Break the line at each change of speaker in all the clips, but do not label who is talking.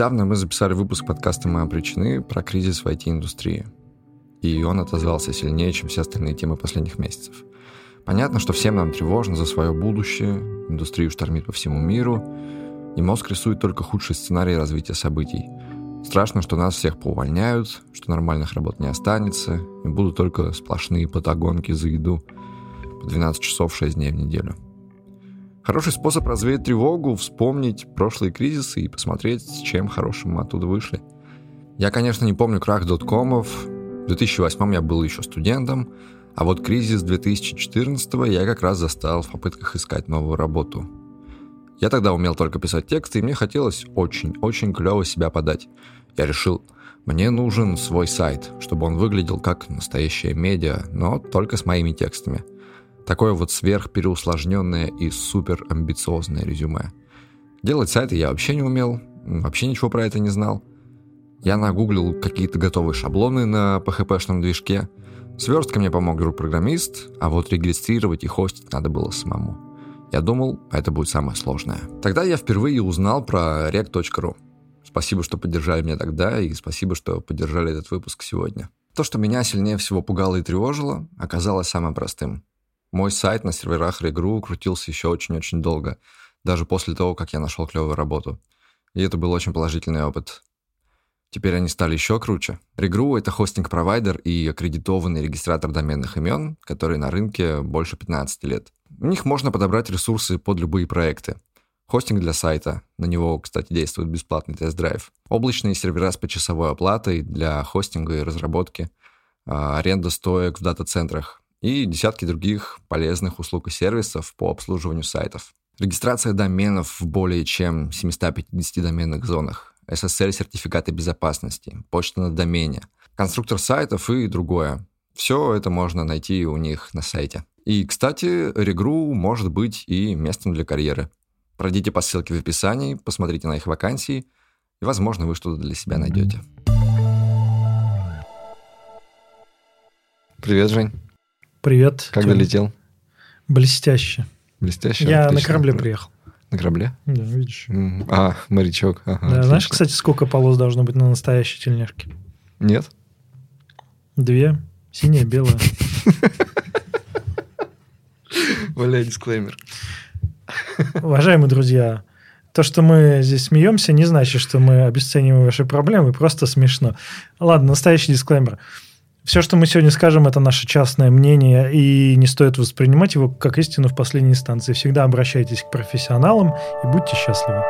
Недавно мы записали выпуск подкаста «Моя причины» про кризис в IT-индустрии. И он отозвался сильнее, чем все остальные темы последних месяцев. Понятно, что всем нам тревожно за свое будущее, индустрию штормит по всему миру, и мозг рисует только худший сценарий развития событий. Страшно, что нас всех поувольняют, что нормальных работ не останется, и будут только сплошные патагонки за еду по 12 часов 6 дней в неделю. Хороший способ развеять тревогу, вспомнить прошлые кризисы и посмотреть, с чем хорошим мы оттуда вышли. Я, конечно, не помню крах доткомов. В 2008 я был еще студентом, а вот кризис 2014 я как раз застал в попытках искать новую работу. Я тогда умел только писать тексты, и мне хотелось очень-очень клево себя подать. Я решил, мне нужен свой сайт, чтобы он выглядел как настоящее медиа, но только с моими текстами – Такое вот сверхпереусложненное и супер амбициозное резюме. Делать сайты я вообще не умел, вообще ничего про это не знал. Я нагуглил какие-то готовые шаблоны на PHP-шном движке. Сверстка мне помог друг-программист, а вот регистрировать и хостить надо было самому. Я думал, это будет самое сложное. Тогда я впервые узнал про rec.ru. Спасибо, что поддержали меня тогда, и спасибо, что поддержали этот выпуск сегодня. То, что меня сильнее всего пугало и тревожило, оказалось самым простым. Мой сайт на серверах Regru крутился еще очень-очень долго, даже после того, как я нашел клевую работу. И это был очень положительный опыт. Теперь они стали еще круче. Regru — это хостинг-провайдер и аккредитованный регистратор доменных имен, который на рынке больше 15 лет. У них можно подобрать ресурсы под любые проекты. Хостинг для сайта, на него, кстати, действует бесплатный тест-драйв. Облачные сервера с почасовой оплатой для хостинга и разработки. А, аренда стоек в дата-центрах, и десятки других полезных услуг и сервисов по обслуживанию сайтов. Регистрация доменов в более чем 750 доменных зонах, SSL-сертификаты безопасности, почта на домене, конструктор сайтов и другое. Все это можно найти у них на сайте. И, кстати, Регру может быть и местом для карьеры. Пройдите по ссылке в описании, посмотрите на их вакансии, и, возможно, вы что-то для себя найдете. Привет, Жень.
Привет.
Как Тём. долетел?
Блестяще.
Блестяще?
Я отлично. на корабле приехал.
На корабле?
Да, видишь.
А, морячок. Ага,
да, отлично. знаешь, кстати, сколько полос должно быть на настоящей тельняшке?
Нет.
Две. Синяя, белая.
Валяй дисклеймер.
Уважаемые друзья, то, что мы здесь смеемся, не значит, что мы обесцениваем ваши проблемы, просто смешно. Ладно, настоящий дисклеймер. Все, что мы сегодня скажем, это наше частное мнение, и не стоит воспринимать его как истину в последней инстанции. Всегда обращайтесь к профессионалам и будьте счастливы.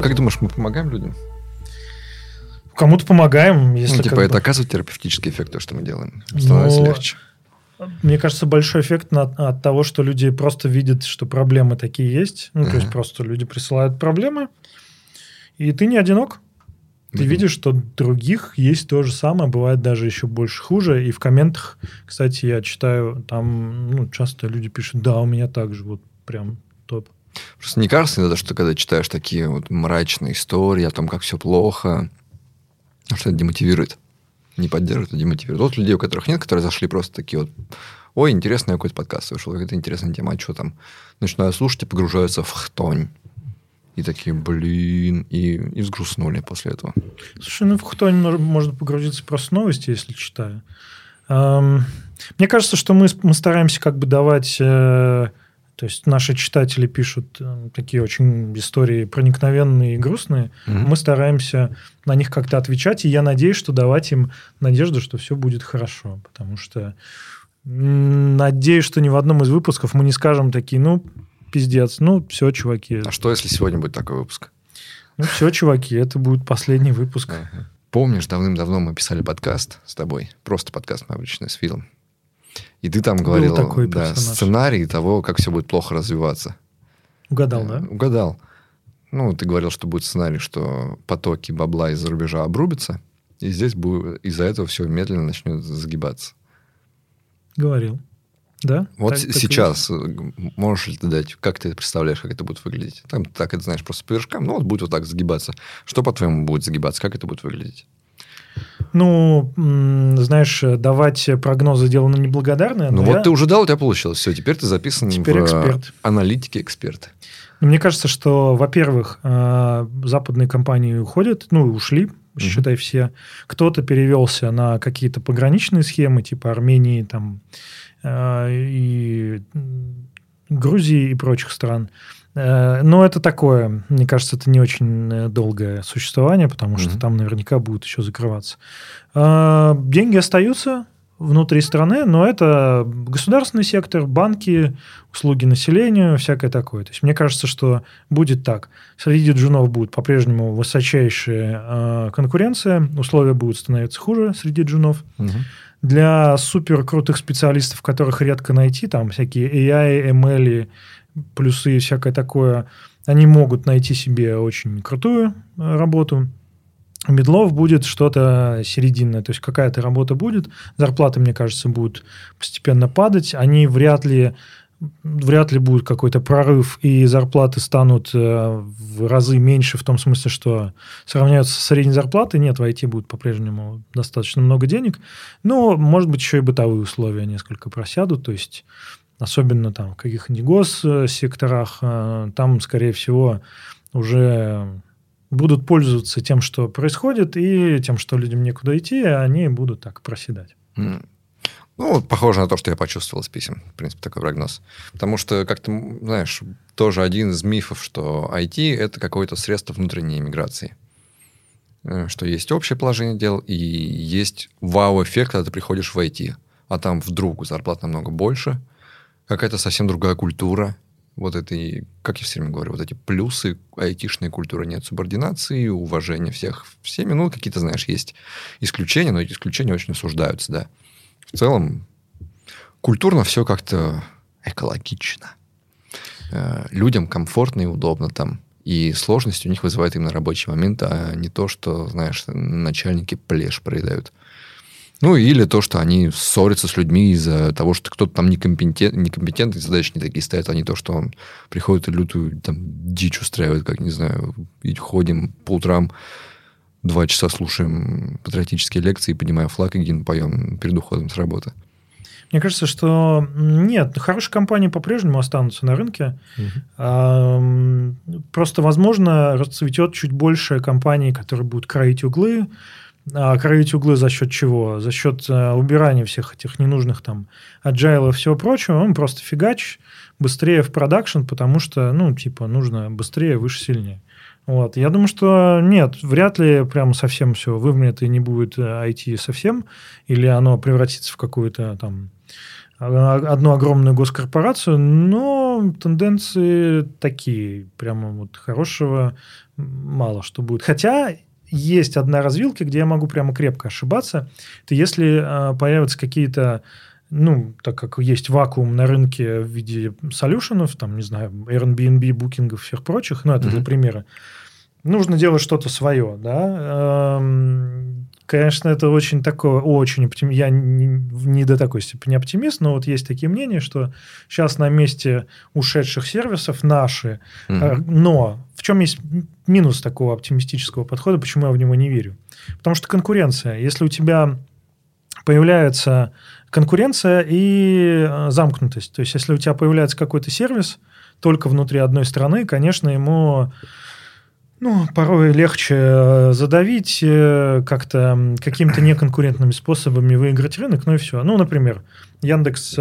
Как думаешь, мы помогаем людям?
Кому-то помогаем. Если
ну, типа это бы... оказывает терапевтический эффект, то, что мы делаем. Становится Но... легче.
Мне кажется, большой эффект на, от того, что люди просто видят, что проблемы такие есть. Ну, uh-huh. то есть просто люди присылают проблемы, и ты не одинок. Ты uh-huh. видишь, что других есть то же самое, бывает даже еще больше хуже. И в комментах, кстати, я читаю, там ну, часто люди пишут, да, у меня так же, вот прям топ.
Просто не кажется иногда, что когда читаешь такие вот мрачные истории о том, как все плохо, что это демотивирует. Не поддерживает, а демотивирует. Вот людей, у которых нет, которые зашли просто такие вот, ой, интересный какой-то подкаст вышел, какая-то интересная тема, а что там? Начинают слушать и погружаются в хтонь. И такие, блин, и, и взгрустнули после этого.
Слушай, ну в хтонь можно погрузиться просто новости, если читаю. Мне кажется, что мы, мы стараемся как бы давать... То есть наши читатели пишут э, такие очень истории проникновенные и грустные. Угу. Мы стараемся на них как-то отвечать, и я надеюсь, что давать им надежду, что все будет хорошо. Потому что надеюсь, что ни в одном из выпусков мы не скажем такие, ну, пиздец, ну, все, чуваки.
А что, если сегодня будет такой выпуск?
Ну, все, чуваки, это будет последний выпуск.
Помнишь, давным-давно мы писали подкаст с тобой, просто подкаст мы обычно с Филом. И ты там говорил да, сценарий того, как все будет плохо развиваться.
Угадал, да?
Угадал. Ну, ты говорил, что будет сценарий, что потоки бабла из-за рубежа обрубятся, и здесь будет, из-за этого все медленно начнет загибаться.
Говорил. Да?
Вот
Так- так
сейчас э, можешь ли ты дать, как ты представляешь, как это будет выглядеть? Там так это знаешь просто по вершкам, ну вот будет вот так загибаться. Что по-твоему будет загибаться? Как это будет выглядеть?
Ну, знаешь, давать прогнозы дело неблагодарное.
Ну
но
вот
я-
ты уже дал, у тебя получилось. Все, теперь ты записан
Теперь
в
эксперт.
аналитике эксперта.
Мне кажется, что, во-первых, э, западные компании уходят, ну, ушли, считай, все. Кто-то перевелся на какие-то пограничные схемы, типа Армении, там, э, и Грузии и прочих стран. Э, Но это такое, мне кажется, это не очень э, долгое существование, потому что
Мгм.
там наверняка будут еще закрываться. Э, Деньги остаются внутри страны, но это государственный сектор, банки, услуги населению, всякое такое. То есть мне кажется, что будет так. Среди джунов будет по-прежнему высочайшая конкуренция, условия будут становиться хуже среди джунов.
Мгм.
Для супер крутых специалистов, которых редко найти, там всякие AI, ML, плюсы и всякое такое, они могут найти себе очень крутую э, работу. У медлов будет что-то серединное, то есть какая-то работа будет, зарплаты, мне кажется, будут постепенно падать, они вряд ли вряд ли будет какой-то прорыв, и зарплаты станут э, в разы меньше, в том смысле, что сравняются с средней зарплатой. Нет, в IT будет по-прежнему достаточно много денег. Но, может быть, еще и бытовые условия несколько просядут. То есть, особенно там в каких-нибудь госсекторах, э, там, скорее всего, уже будут пользоваться тем, что происходит, и тем, что людям некуда идти, они будут так проседать.
М. Ну, похоже на то, что я почувствовал из писем. В принципе, такой прогноз. Потому что, как ты знаешь, тоже один из мифов, что IT – это какое-то средство внутренней миграции. Э, Что есть общее положение дел, и есть вау-эффект, когда ты приходишь в IT. А там вдруг зарплат намного больше, какая-то совсем другая культура. Вот это, как я все время говорю, вот эти плюсы айтишной культуры нет субординации, уважения всех всеми. Ну, какие-то, знаешь, есть исключения, но эти исключения очень осуждаются, да. В целом, культурно все как-то экологично. Э, Людям комфортно и удобно там. И сложность у них вызывает именно рабочий момент, а не то, что, знаешь, начальники плешь проедают. Ну, или то, что они ссорятся с людьми из-за того, что кто-то там некомпетент, некомпетентный, задачи не такие ставит, а не то, что он приходит и лютую там дичь устраивает, как, не знаю, и ходим по утрам, два часа слушаем патриотические лекции, поднимая флаг и гимн поем перед уходом с работы.
Мне кажется, что нет, хорошие компании по-прежнему останутся на рынке. Ам, Просто, возможно, расцветет чуть больше компаний, которые будут кроить углы. А кроить углы за счет чего? За счет э, убирания всех этих ненужных там agile и всего прочего. Он просто фигач быстрее в продакшн, потому что, ну, типа, нужно быстрее, выше, сильнее. Вот. Я думаю, что нет, вряд ли прям совсем все вымрет и не будет э, IT совсем, или оно превратится в какую-то там а- одну огромную госкорпорацию, но тенденции такие, прямо вот хорошего мало что будет. Хотя есть одна развилка, где я могу прямо крепко ошибаться. Это если а, появятся какие-то ну, так как есть вакуум на рынке в виде солюшенов, там, не знаю, Airbnb, букингов, всех прочих, ну, это для
Мгм.
примера, нужно делать что-то свое, да. Эм, Конечно, это очень такое, очень оптим... Я не, не до такой степени оптимист, но вот есть такие мнения, что сейчас на месте ушедших сервисов наши. Э, Но в чем есть минус такого оптимистического подхода, почему я в него не верю? Потому что конкуренция. Если у тебя появляется конкуренция и э, замкнутость, то есть если у тебя появляется какой-то сервис только внутри одной страны, конечно, ему ну, порой легче э, задавить э, как-то какими-то неконкурентными способами выиграть рынок, ну и все. Ну, например, Яндекс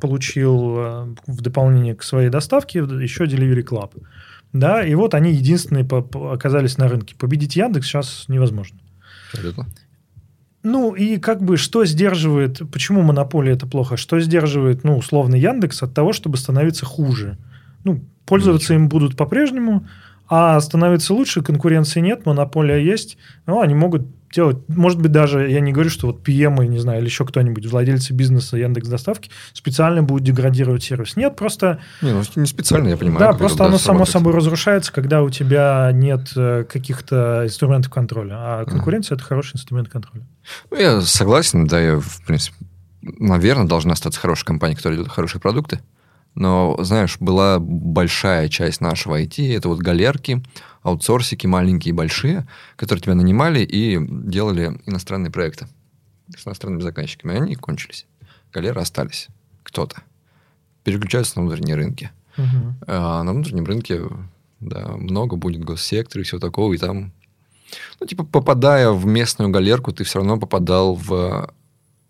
получил в дополнение к своей доставке еще Delivery Club. Да, и вот они единственные оказались на рынке. Победить Яндекс сейчас невозможно.
Абсолютно.
Ну, и как бы что сдерживает, почему монополия это плохо, что сдерживает, ну, условно, Яндекс от того, чтобы становиться хуже? Ну, пользоваться им будут по-прежнему, а становиться лучше, конкуренции нет, монополия есть, ну, они могут делать, может быть, даже, я не говорю, что вот PM, не знаю, или еще кто-нибудь, владельцы бизнеса Яндекс Доставки специально будут деградировать сервис. Нет, просто
Не, ну не специально, я понимаю.
да, просто оно само собой разрушается, когда у тебя нет э, каких-то инструментов контроля. А конкуренция это хороший инструмент контроля.
Ну, я согласен, да, я, в принципе, наверное, должна остаться хорошая компания, которая делает хорошие продукты. Но, знаешь, была большая часть нашего IT, это вот галерки, аутсорсики маленькие и большие, которые тебя нанимали и делали иностранные проекты с иностранными заказчиками. Они кончились. Галеры остались. Кто-то. Переключаются на внутренние рынки. Угу. А на внутреннем рынке да, много будет госсектора и всего такого, и там, ну, типа, попадая в местную галерку, ты все равно попадал в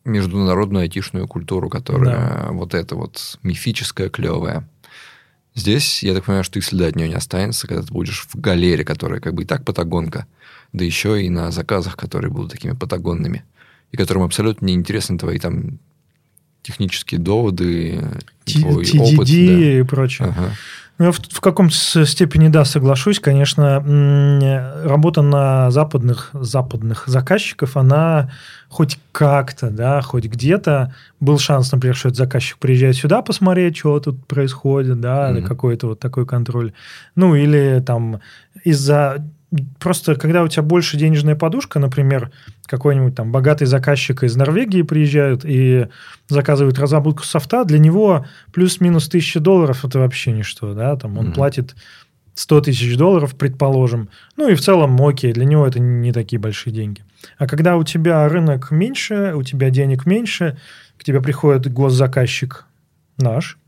международную айтишную культуру, которая да. вот эта вот мифическая, клевая. Здесь, я так понимаю, что и следа от нее не останется, когда ты будешь в галере, которая как бы и так патагонка, да еще и на заказах, которые будут такими патагонными, и которым абсолютно не интересны твои там технические доводы,
твой TDD опыт. Да. и прочее. Ага. Ну, я в, в каком-то степени, да, соглашусь. Конечно, работа на западных, западных заказчиков, она хоть как-то, да, хоть где-то был шанс, например, что этот заказчик приезжает сюда посмотреть, что тут происходит, да, mm-hmm. какой-то вот такой контроль. Ну, или там из-за просто когда у тебя больше денежная подушка, например, какой-нибудь там богатый заказчик из Норвегии приезжают и заказывают разработку софта, для него плюс-минус тысяча долларов это вообще ничто, да, там он mm-hmm. платит 100 тысяч долларов, предположим, ну и в целом, окей, для него это не такие большие деньги. А когда у тебя рынок меньше, у тебя денег меньше, к тебе приходит госзаказчик наш,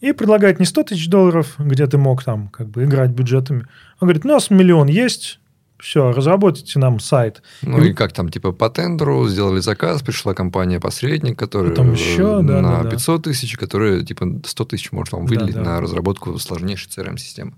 и предлагает не 100 тысяч долларов, где ты мог там как бы играть бюджетами. Он говорит, у нас миллион есть, все, разработайте нам сайт.
Ну и, и как там, типа по тендеру сделали заказ, пришла компания-посредник, которая там еще, да, на да, 500 да. тысяч, которая типа 100 тысяч может вам выделить да, да. на разработку сложнейшей CRM-системы.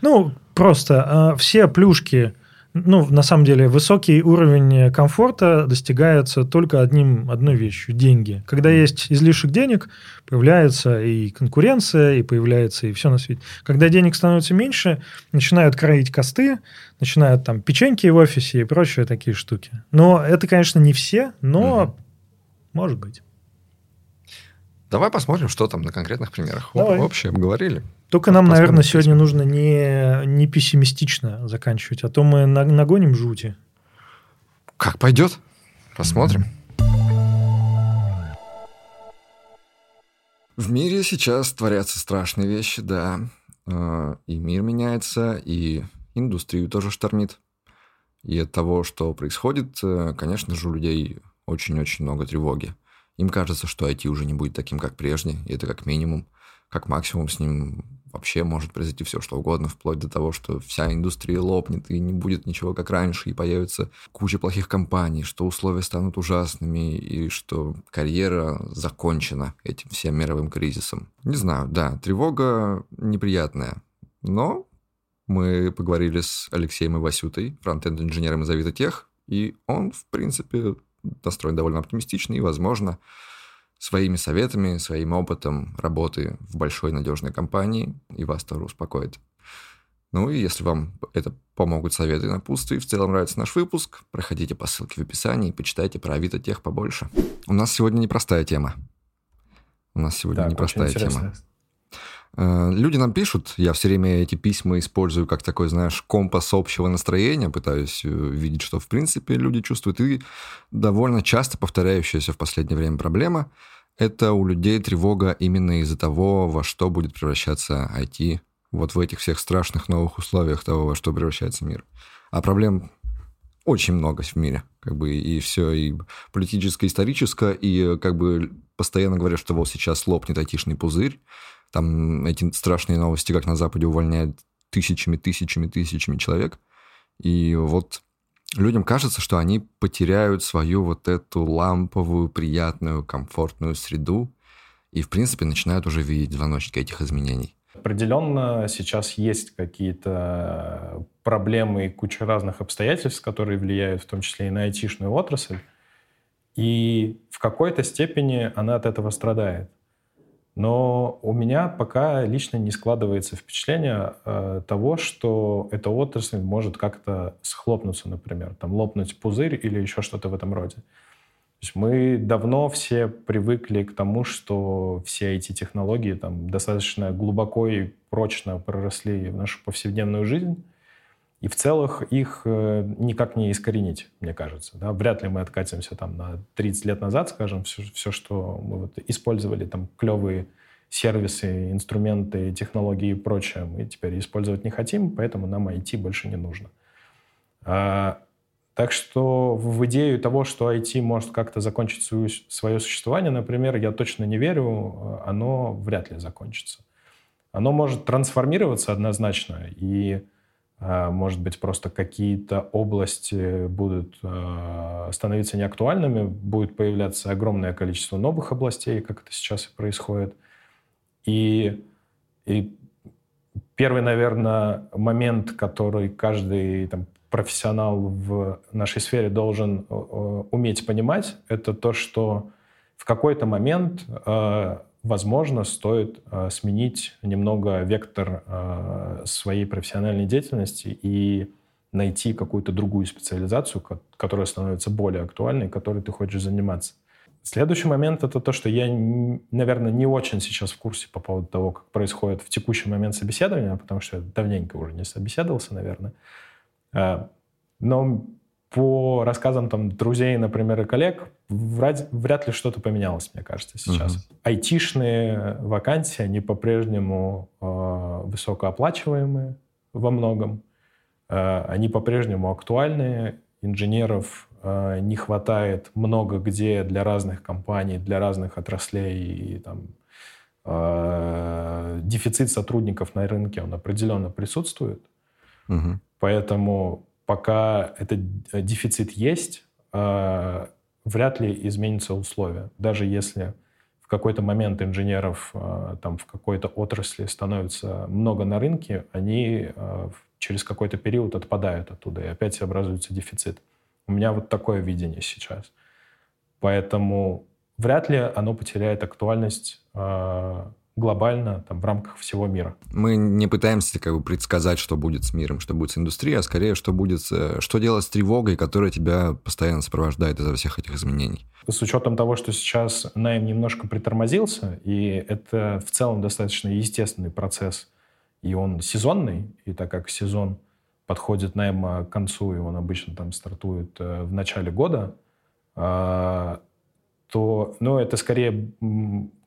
Ну, просто э, все плюшки ну, на самом деле, высокий уровень комфорта достигается только одним, одной вещью – деньги. Когда есть излишек денег, появляется и конкуренция, и появляется и все на свете. Когда денег становится меньше, начинают кроить косты, начинают там печеньки в офисе и прочие такие штуки. Но это, конечно, не все, но угу. может быть.
Давай посмотрим, что там на конкретных примерах. Давай. Общее обговорили.
Только нам, наверное, сегодня нужно не, не пессимистично заканчивать, а то мы нагоним жути.
Как пойдет? Посмотрим. В мире сейчас творятся страшные вещи, да. А, и мир меняется, и индустрию тоже штормит. И от того, что происходит, э, конечно же, у людей очень-очень много тревоги. Им кажется, что IT уже не будет таким, как прежде, и это как минимум. Как максимум с ним вообще может произойти все, что угодно, вплоть до того, что вся индустрия лопнет, и не будет ничего как раньше, и появится куча плохих компаний, что условия станут ужасными, и что карьера закончена этим всем мировым кризисом. Не знаю, да, тревога неприятная, но мы поговорили с Алексеем и Васютой, фронтенд-инженером из Авито Тех, и он, в принципе, настроен довольно оптимистично, и, возможно, своими советами, своим опытом работы в большой надежной компании, и вас тоже успокоит. Ну и если вам это помогут советы на пусты, в целом нравится наш выпуск, проходите по ссылке в описании и почитайте про Авито тех побольше. У нас сегодня непростая тема. У нас сегодня так, непростая тема. Э, люди нам пишут, я все время эти письма использую как такой, знаешь, компас общего настроения, пытаюсь э, видеть, что в принципе люди чувствуют. И довольно часто повторяющаяся в последнее время проблема – это у людей тревога именно из-за того, во что будет превращаться IT вот в этих всех страшных новых условиях того, во что превращается мир. А проблем очень много в мире, как бы и все, и политическое, историческое, и как бы постоянно говорят, что вот сейчас лопнет айтишный пузырь, там эти страшные новости, как на Западе увольняют тысячами, тысячами, тысячами человек. И вот людям кажется, что они потеряют свою вот эту ламповую, приятную, комфортную среду и, в принципе, начинают уже видеть звоночки этих изменений.
Определенно сейчас есть какие-то проблемы и куча разных обстоятельств, которые влияют в том числе и на айтишную отрасль. И в какой-то степени она от этого страдает. Но у меня пока лично не складывается впечатление э, того, что эта отрасль может как-то схлопнуться, например, там лопнуть пузырь или еще что-то в этом роде. То есть мы давно все привыкли к тому, что все эти технологии там достаточно глубоко и прочно проросли в нашу повседневную жизнь. И в целых их э, никак не искоренить, мне кажется. Да? Вряд ли мы откатимся там на 30 лет назад, скажем, все, все что мы вот использовали, там клевые сервисы, инструменты, технологии и прочее, мы теперь использовать не хотим, поэтому нам IT больше не нужно. А, так что в идею того, что IT может как-то закончить свою, свое существование, например, я точно не верю, оно вряд ли закончится. Оно может трансформироваться однозначно, и может быть, просто какие-то области будут а, становиться неактуальными, будет появляться огромное количество новых областей, как это сейчас и происходит. И, и первый, наверное, момент, который каждый там, профессионал в нашей сфере должен уметь понимать, это то, что в какой-то момент возможно, стоит э, сменить немного вектор э, своей профессиональной деятельности и найти какую-то другую специализацию, которая становится более актуальной, которой ты хочешь заниматься. Следующий момент — это то, что я, наверное, не очень сейчас в курсе по поводу того, как происходит в текущий момент собеседования, потому что я давненько уже не собеседовался, наверное. Э, но по рассказам там друзей, например, и коллег, вряд, вряд ли что-то поменялось, мне кажется, сейчас. Угу. Айтишные вакансии, они по-прежнему э, высокооплачиваемые во многом. Э, они по-прежнему актуальны. Инженеров э, не хватает много где для разных компаний, для разных отраслей. И, там, э, дефицит сотрудников на рынке, он определенно присутствует. Угу. Поэтому пока этот э, дефицит есть, э, вряд ли изменятся условия. Даже если в какой-то момент инженеров э, там, в какой-то отрасли становится много на рынке, они через какой-то период отпадают оттуда, и опять образуется дефицит. У меня вот такое видение сейчас. Поэтому вряд ли оно потеряет актуальность глобально там, в рамках всего мира.
Мы не пытаемся как бы предсказать, что будет с миром, что будет с индустрией, а скорее, что будет, что делать с тревогой, которая тебя постоянно сопровождает из-за всех этих изменений.
С учетом того, что сейчас найм немножко притормозился, и это в целом достаточно естественный процесс, и он сезонный, и так как сезон подходит найм к концу, и он обычно там стартует э, в начале года, а, то ну, это скорее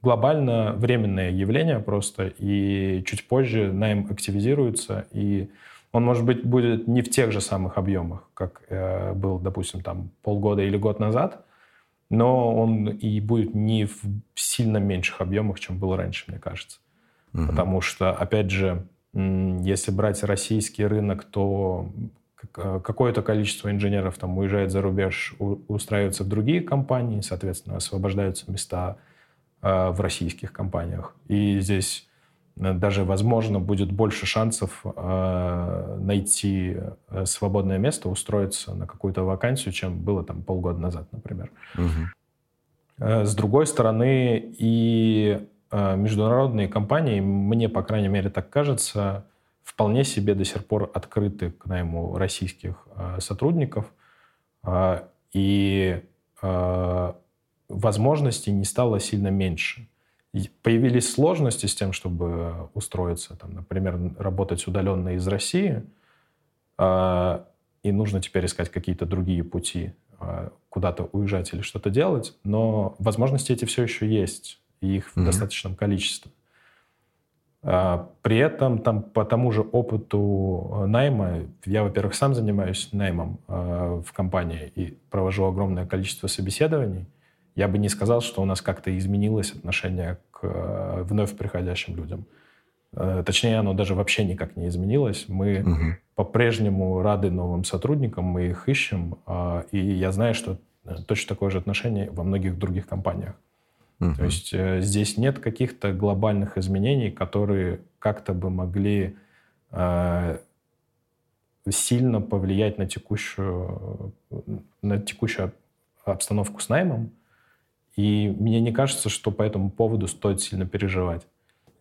глобально временное явление просто, и чуть позже найм активизируется, и он, может быть, будет не в тех же самых объемах, как э, был, допустим, там полгода или год назад, но он и будет не в сильно меньших объемах, чем был раньше, мне кажется. Угу. Потому что, опять же, если брать российский рынок, то какое-то количество инженеров там уезжает за рубеж, устраивается в другие компании, соответственно, освобождаются места э, в российских компаниях. И здесь э, даже, возможно, будет больше шансов найти свободное место, устроиться на какую-то вакансию, чем было там полгода назад, например. Угу. С другой стороны, и международные компании, мне, по крайней мере, так кажется, вполне себе до сих пор открыты к найму российских э, сотрудников, э, и э, возможностей не стало сильно меньше. Появились сложности с тем, чтобы устроиться, там, например, работать удаленно из России, и нужно теперь искать какие-то другие пути, куда-то уезжать или что-то делать, но возможности эти все еще есть, и их mm-hmm. в достаточном количестве. А, при этом там по тому же опыту э, найма, я, во-первых, сам занимаюсь наймом э, в компании и провожу огромное количество собеседований, я бы не сказал, что у нас как-то изменилось отношение к э, вновь приходящим людям. Точнее, оно даже вообще никак не изменилось. Мы угу. по-прежнему рады новым сотрудникам, мы их ищем, и я знаю, что точно такое же отношение во многих других компаниях. Угу. То есть э, здесь нет каких-то глобальных изменений, которые как-то бы могли э, сильно повлиять на текущую, на текущую обстановку с наймом. И мне не кажется, что по этому поводу стоит сильно переживать.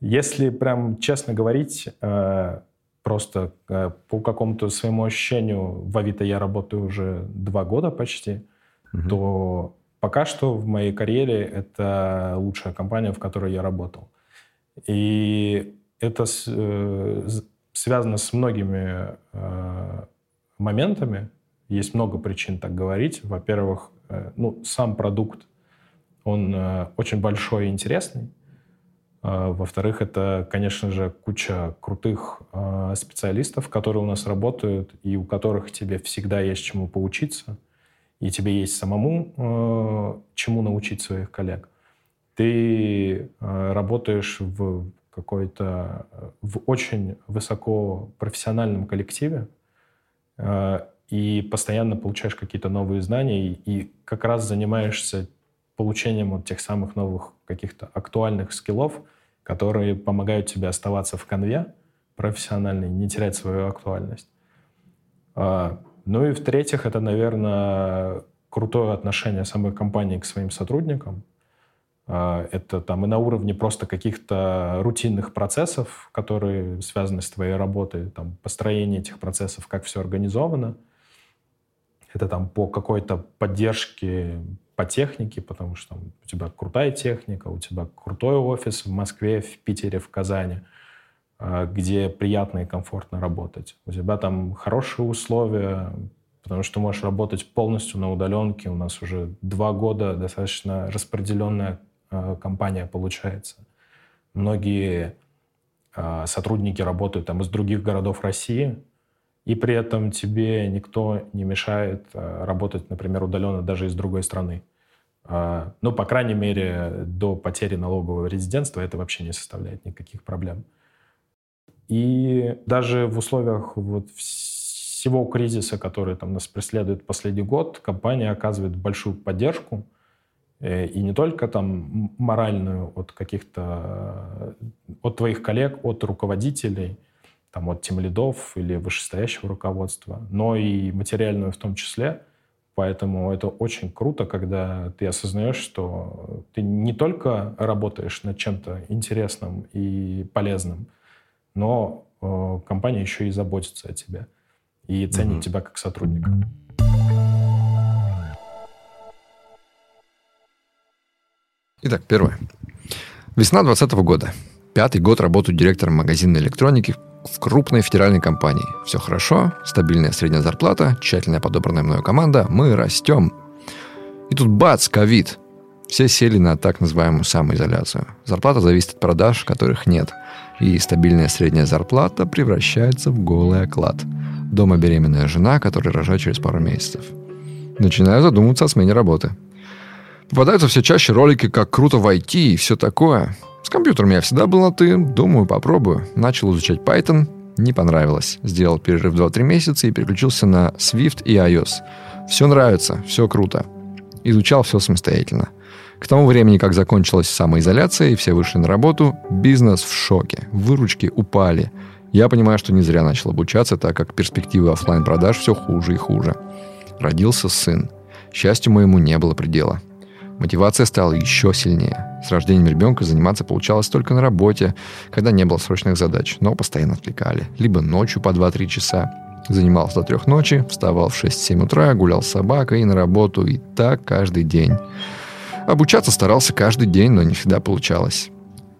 Если прям честно говорить, э, просто э, по какому-то своему ощущению, в Авито я работаю уже два года почти, угу. то Пока что в моей карьере это лучшая компания, в которой я работал. И это э, связано с многими э, моментами. Есть много причин так говорить. Во-первых, э, ну, сам продукт, он очень большой и интересный. Во-вторых, это, конечно же, куча крутых специалистов, которые у нас работают, и у которых тебе всегда есть чему поучиться, и тебе есть самому э, чему научить своих коллег. Ты э, работаешь в какой-то в очень высоко профессиональном коллективе э, и постоянно получаешь какие-то новые знания и как раз занимаешься получением вот тех самых новых каких-то актуальных скиллов, которые помогают тебе оставаться в конве профессиональной, не терять свою актуальность. Ну и в-третьих, это, наверное, крутое отношение самой компании к своим сотрудникам, а, это там и на уровне просто каких-то рутинных процессов, которые связаны с твоей работой, там построение этих процессов, как все организовано. Это там по какой-то поддержке по технике, потому что там, у тебя крутая техника, у тебя крутой офис в Москве, в Питере, в Казани, где приятно и комфортно работать. У тебя там хорошие условия, потому что можешь работать полностью на удаленке. У нас уже два года достаточно распределенная Э, компания получается. Многие э, сотрудники работают там из других городов России, и при этом тебе никто не мешает работать, например, удаленно даже из другой страны. Ну, по крайней мере, до потери налогового резидентства это вообще не составляет никаких проблем. И даже в условиях вот всего кризиса, который там нас преследует последний год, компания оказывает большую поддержку – Э, и не только там моральную от каких-то, от твоих коллег, от руководителей, там, от тем лидов или вышестоящего руководства, но и материальную в том числе. Поэтому это очень круто, когда ты осознаешь, что ты не только работаешь над чем-то интересным и полезным, но э, компания еще и заботится о тебе и ценит mm-hmm. тебя как сотрудника.
Итак, первое. Весна 2020 года. Пятый год работаю директором магазинной электроники в крупной федеральной компании. Все хорошо, стабильная средняя зарплата, тщательно подобранная мною команда, мы растем. И тут бац, ковид. Все сели на так называемую самоизоляцию. Зарплата зависит от продаж, которых нет. И стабильная средняя зарплата превращается в голый оклад. Дома беременная жена, которая рожает через пару месяцев. Начинаю задумываться о смене работы. Попадаются все чаще ролики, как круто войти и все такое. С компьютером я всегда был на «ты», думаю, попробую. Начал изучать Python, не понравилось. Сделал перерыв 2-3 месяца и переключился на Swift и iOS. Все нравится, все круто. Изучал все самостоятельно. К тому времени, как закончилась самоизоляция и все вышли на работу, бизнес в шоке. Выручки упали. Я понимаю, что не зря начал обучаться, так как перспективы офлайн продаж все хуже и хуже. Родился сын. Счастью моему не было предела. Мотивация стала еще сильнее. С рождением ребенка заниматься получалось только на работе, когда не было срочных задач, но постоянно отвлекали. Либо ночью по 2-3 часа. Занимался до трех ночи, вставал в 6-7 утра, гулял с собакой и на работу, и так каждый день. Обучаться старался каждый день, но не всегда получалось.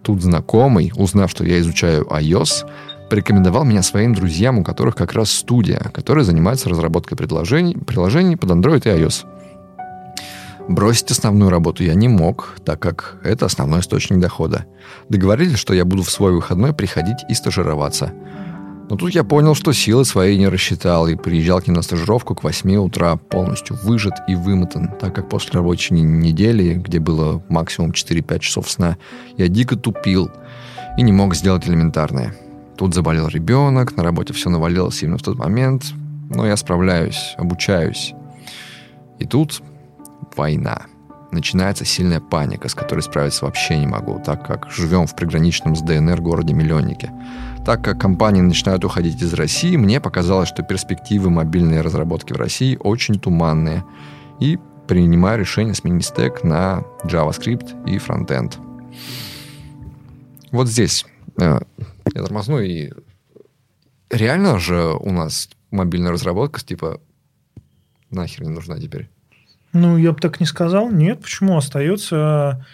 Тут знакомый, узнав, что я изучаю iOS, порекомендовал меня своим друзьям, у которых как раз студия, которая занимается разработкой приложений, приложений под Android и iOS. Бросить основную работу я не мог, так как это основной источник дохода. Договорились, что я буду в свой выходной приходить и стажироваться. Но тут я понял, что силы свои не рассчитал и приезжал к ним на стажировку к 8 утра полностью выжат и вымотан, так как после рабочей недели, где было максимум 4-5 часов сна, я дико тупил и не мог сделать элементарное. Тут заболел ребенок, на работе все навалилось именно в тот момент, но я справляюсь, обучаюсь. И тут война. Начинается сильная паника, с которой справиться вообще не могу, так как живем в приграничном с ДНР городе-миллионнике. Так как компании начинают уходить из России, мне показалось, что перспективы мобильной разработки в России очень туманные. И принимаю решение сменить стек на JavaScript и фронтенд. Вот здесь э, я тормозну и реально же у нас мобильная разработка типа нахер не нужна теперь.
Ну, я бы так не сказал. Нет, почему остается?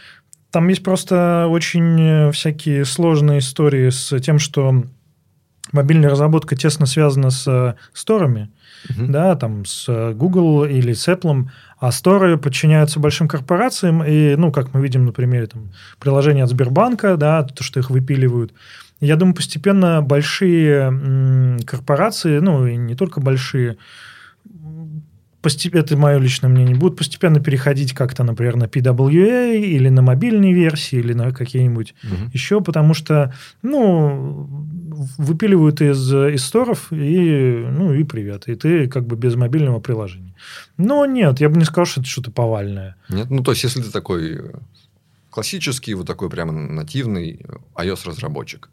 Там есть просто очень э, всякие сложные истории с тем, что мобильная разработка тесно связана с э, сторами, uh-huh. да, там с Google или с Apple, а сторы подчиняются большим корпорациям, и, ну, как мы видим на примере там, приложения от Сбербанка, да, то, что их выпиливают. Я думаю, постепенно большие корпорации, ну, и не только большие, постепенно, это мое личное мнение, будут постепенно переходить как-то, например, на PWA или на мобильные версии, или на какие-нибудь угу. еще, потому что, ну, выпиливают из, из сторов, и, ну, и привет. И ты как бы без мобильного приложения. Но нет, я бы не сказал, что это что-то повальное.
Нет, ну, то есть, если ты такой классический, вот такой прямо нативный iOS-разработчик,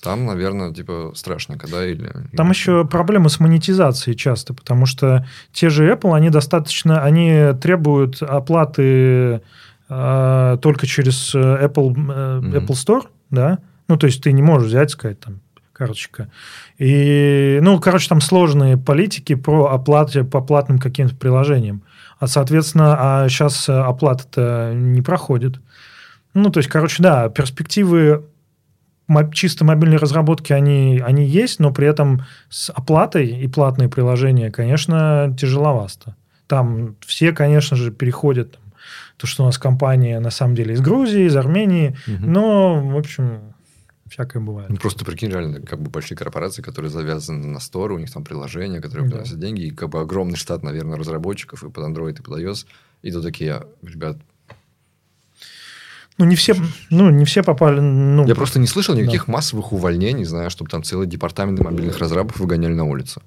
там, наверное, типа страшно, когда или...
Там еще проблемы с монетизацией часто, потому что те же Apple, они достаточно, они требуют оплаты э, только через Apple, э, Apple Store, да, ну, то есть ты не можешь взять, сказать, там, карточка. И, ну, короче, там сложные политики про оплату по платным каким-то приложениям. А, соответственно, а сейчас оплата-то не проходит. Ну, то есть, короче, да, перспективы чисто мобильные разработки, они, они есть, но при этом с оплатой и платные приложения, конечно, тяжеловато. Там все, конечно же, переходят там, то, что у нас компания на самом деле из Грузии, из Армении, угу. но, в общем, всякое бывает.
Ну, просто прикинь, реально, как бы большие корпорации, которые завязаны на сторы, у них там приложения, которые да. приносят деньги, и как бы огромный штат, наверное, разработчиков и под Android, и под iOS, и тут такие, ребят,
ну, не все, ну, не все попали... Ну,
Я просто не слышал никаких да. массовых увольнений, знаю, чтобы там целый департамент мобильных разрабов выгоняли на улицу.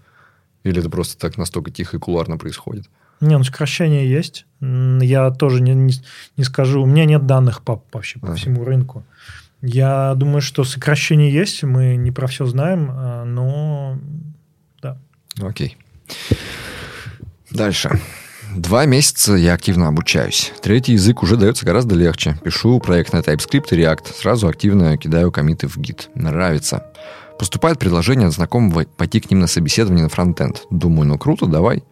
Или это просто так настолько тихо и кулуарно происходит?
Не, ну сокращения есть. Я тоже не, не, не скажу. У меня нет данных по, вообще по а. всему рынку. Я думаю, что сокращения есть. Мы не про все знаем, а, но да.
Окей. Дальше. Два месяца я активно обучаюсь. Третий язык уже дается гораздо легче. Пишу проект на TypeScript и React. Сразу активно кидаю комиты в Git. Нравится. Поступает предложение от знакомого пойти к ним на собеседование на фронтенд. Думаю, ну круто, давай.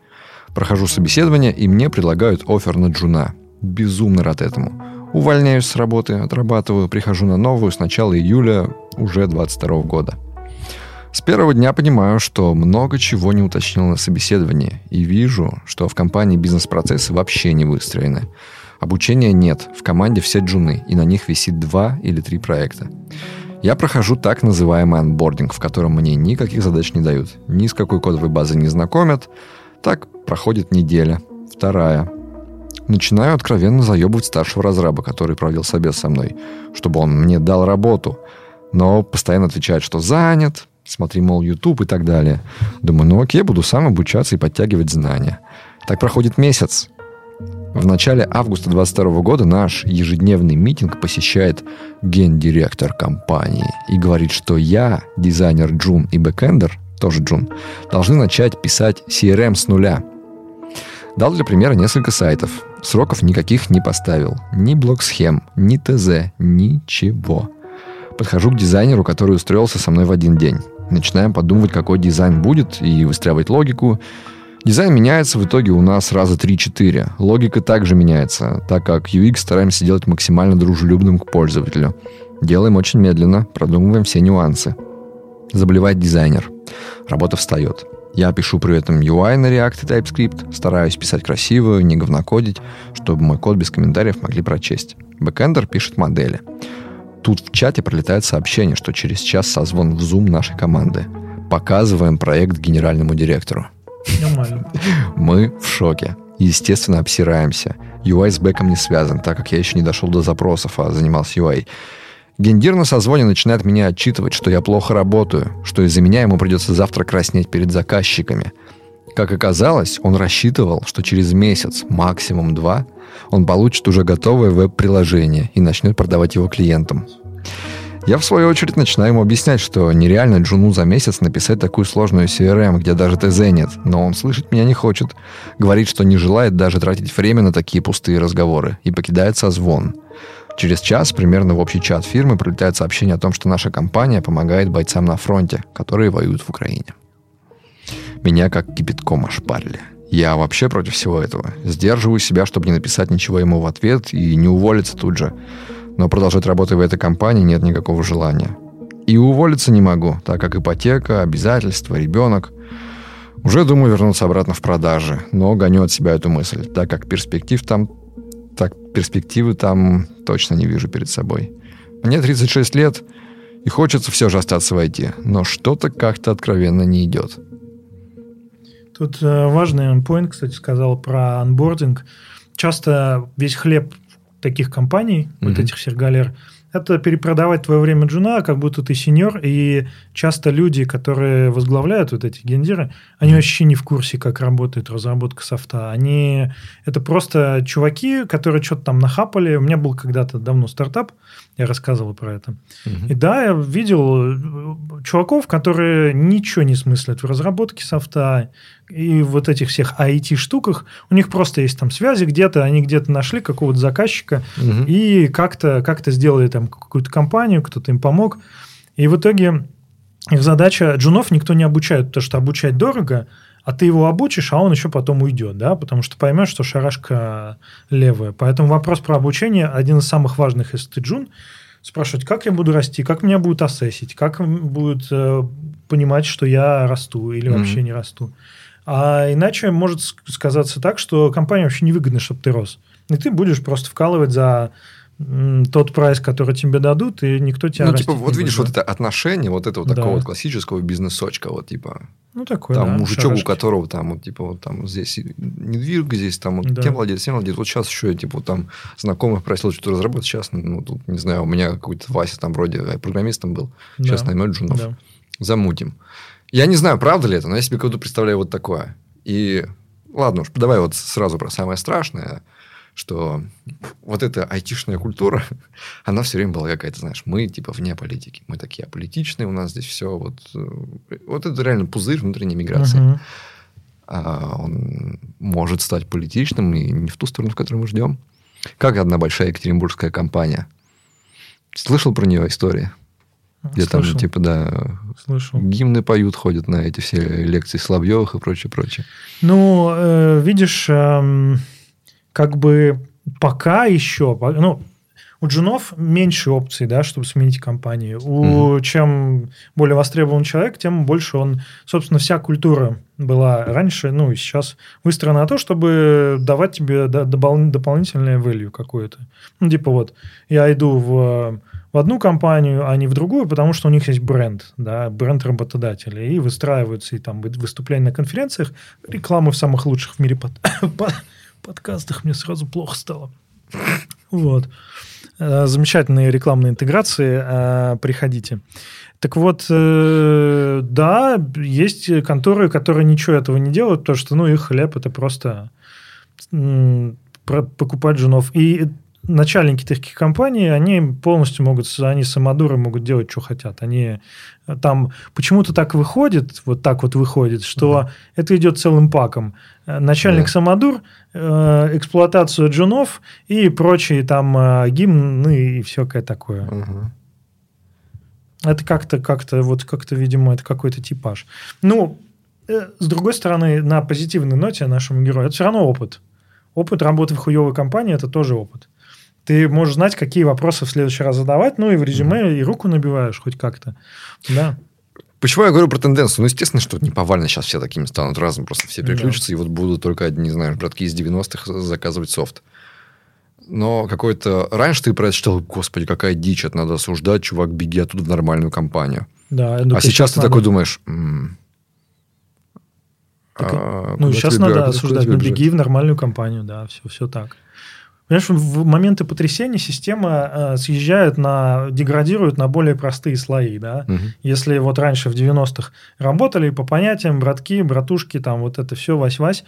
Прохожу собеседование, и мне предлагают офер на джуна. Безумно рад этому. Увольняюсь с работы, отрабатываю, прихожу на новую с начала июля уже 22 года. С первого дня понимаю, что много чего не уточнил на собеседовании, и вижу, что в компании бизнес-процессы вообще не выстроены. Обучения нет, в команде все джуны, и на них висит два или три проекта. Я прохожу так называемый анбординг, в котором мне никаких задач не дают, ни с какой кодовой базой не знакомят. Так проходит неделя, вторая. Начинаю откровенно заебывать старшего разраба, который провел собес со мной, чтобы он мне дал работу. Но постоянно отвечает, что занят, смотри, мол, YouTube и так далее. Думаю, ну окей, буду сам обучаться и подтягивать знания. Так проходит месяц. В начале августа 2022 года наш ежедневный митинг посещает гендиректор компании и говорит, что я, дизайнер Джун и бэкэндер, тоже Джун, должны начать писать CRM с нуля. Дал для примера несколько сайтов. Сроков никаких не поставил. Ни блок-схем, ни ТЗ, ничего. Подхожу к дизайнеру, который устроился со мной в один день. Начинаем подумывать, какой дизайн будет, и выстраивать логику. Дизайн меняется в итоге у нас раза 3-4. Логика также меняется, так как UX стараемся делать максимально дружелюбным к пользователю. Делаем очень медленно, продумываем все нюансы. Заболевает дизайнер. Работа встает. Я пишу при этом UI на React и TypeScript, стараюсь писать красиво, не говнокодить, чтобы мой код без комментариев могли прочесть. Бэкэндер пишет модели. Тут в чате пролетает сообщение, что через час созвон в Zoom нашей команды. Показываем проект генеральному директору.
Нормально.
Мы в шоке. Естественно, обсираемся. UI с бэком не связан, так как я еще не дошел до запросов, а занимался UI. Гендир на созвоне начинает меня отчитывать, что я плохо работаю, что из-за меня ему придется завтра краснеть перед заказчиками. Как оказалось, он рассчитывал, что через месяц, максимум два, он получит уже готовое веб-приложение и начнет продавать его клиентам. Я, в свою очередь, начинаю ему объяснять, что нереально Джуну за месяц написать такую сложную CRM, где даже ТЗ нет, но он слышать меня не хочет. Говорит, что не желает даже тратить время на такие пустые разговоры и покидает созвон. Через час примерно в общий чат фирмы прилетает сообщение о том, что наша компания помогает бойцам на фронте, которые воюют в Украине. Меня как кипятком ошпарили. Я вообще против всего этого. Сдерживаю себя, чтобы не написать ничего ему в ответ и не уволиться тут же. Но продолжать работать в этой компании нет никакого желания. И уволиться не могу, так как ипотека, обязательства, ребенок. Уже думаю вернуться обратно в продажи, но гоню от себя эту мысль, так как перспектив там, так перспективы там точно не вижу перед собой. Мне 36 лет, и хочется все же остаться в IT, но что-то как-то откровенно не идет.
Тут э, важный поинт, кстати, сказал про анбординг. Часто весь хлеб таких компаний, mm-hmm. вот этих сергалер, это перепродавать твое время джуна, как будто ты сеньор, и часто люди, которые возглавляют вот эти гендиры, они вообще не в курсе, как работает разработка софта. Они... Это просто чуваки, которые что-то там нахапали. У меня был когда-то давно стартап, я рассказывал про это. Угу. И да, я видел э, чуваков, которые ничего не смыслят в разработке софта и вот этих всех IT-штуках. У них просто есть там связи где-то, они где-то нашли какого-то заказчика угу. и как-то как сделали там какую-то компанию, кто-то им помог. И в итоге их задача... Джунов никто не обучает, потому что обучать дорого – а ты его обучишь, а он еще потом уйдет, да, потому что поймешь, что шарашка левая. Поэтому вопрос про обучение один из самых важных, если ты джун, спрашивать, как я буду расти, как меня будут ассесить, как будут э, понимать, что я расту или mm-hmm. вообще не расту. А иначе может сказаться так, что компания вообще невыгодна, чтобы ты рос. И ты будешь просто вкалывать за тот прайс, который тебе дадут, и никто тебя
Ну, типа, вот видишь, будет. вот это отношение вот этого да. такого вот классического бизнесочка, вот типа...
Ну, такой,
Там
да,
мужичок, шарашки. у которого там, вот, типа, вот там здесь недвиг, здесь там вот да. тем владеет, тем владеет. Вот сейчас еще, типа, вот, там знакомых просил что-то разработать. Сейчас, ну, тут, не знаю, у меня какой-то Вася там вроде программистом был. Да. Сейчас наймет джунов. Да. Замутим. Я не знаю, правда ли это, но я себе кого-то представляю вот такое. И ладно уж, давай вот сразу про самое страшное – что вот эта айтишная культура, она все время была какая-то, знаешь, мы типа вне политики, мы такие аполитичные, у нас здесь все вот... Э, вот это реально пузырь внутренней миграции. Uh-huh. А он может стать политичным и не в ту сторону, в которую мы ждем. Как одна большая екатеринбургская компания. Слышал про нее истории? Где Слышал. там, типа, да, Слышал. гимны поют, ходят на эти все лекции Слабьевых и прочее, прочее.
Ну, э, видишь, э, как бы пока еще, ну, у джунов меньше опций, да, чтобы сменить компанию. У mm чем более востребован человек, тем больше он, собственно, вся культура была раньше, ну и сейчас выстроена на то, чтобы давать тебе допол- дополнительное value какое-то. Ну, типа вот, я иду в, в одну компанию, а не в другую, потому что у них есть бренд, да, бренд работодателя, и выстраиваются и там выступления на конференциях, рекламы в самых лучших в мире под подкастах мне сразу плохо стало. Вот. Э, замечательные рекламные интеграции. Э, приходите. Так вот, э, да, есть конторы, которые ничего этого не делают, потому что, ну, их хлеб – это просто покупать женов. И начальники таких компаний, они полностью могут, они самодуры могут делать, что хотят. Они там почему-то так выходит, вот так вот выходит, что угу. это идет целым паком. Начальник да. самодур, э, эксплуатацию джунов и прочие там э, гимны и всякое такое. Угу. Это как-то, как-то, вот как-то, видимо, это какой-то типаж. Ну, э, с другой стороны, на позитивной ноте нашему герою, это все равно опыт. Опыт работы в хуевой компании – это тоже опыт ты можешь знать, какие вопросы в следующий раз задавать, ну и в резюме mm-hmm. и руку набиваешь хоть как-то. Да.
Почему я говорю про тенденцию? Ну, естественно, что не повально сейчас все такими станут разом. Просто все переключатся, да. и вот будут только одни, не знаю, братки из 90-х заказывать софт. Но какой-то... Раньше ты про это читал, господи, какая дичь, это надо осуждать, чувак, беги оттуда в нормальную компанию.
Да,
а сейчас ты надо... такой думаешь... М-м,
так, а, ну, сейчас надо осуждать, ну, беги в нормальную компанию, да, все, все так. Понимаешь, в моменты потрясения система э, съезжает на, деградирует на более простые слои, да. Угу. Если вот раньше в 90-х работали по понятиям братки, братушки, там вот это все, вась-вась,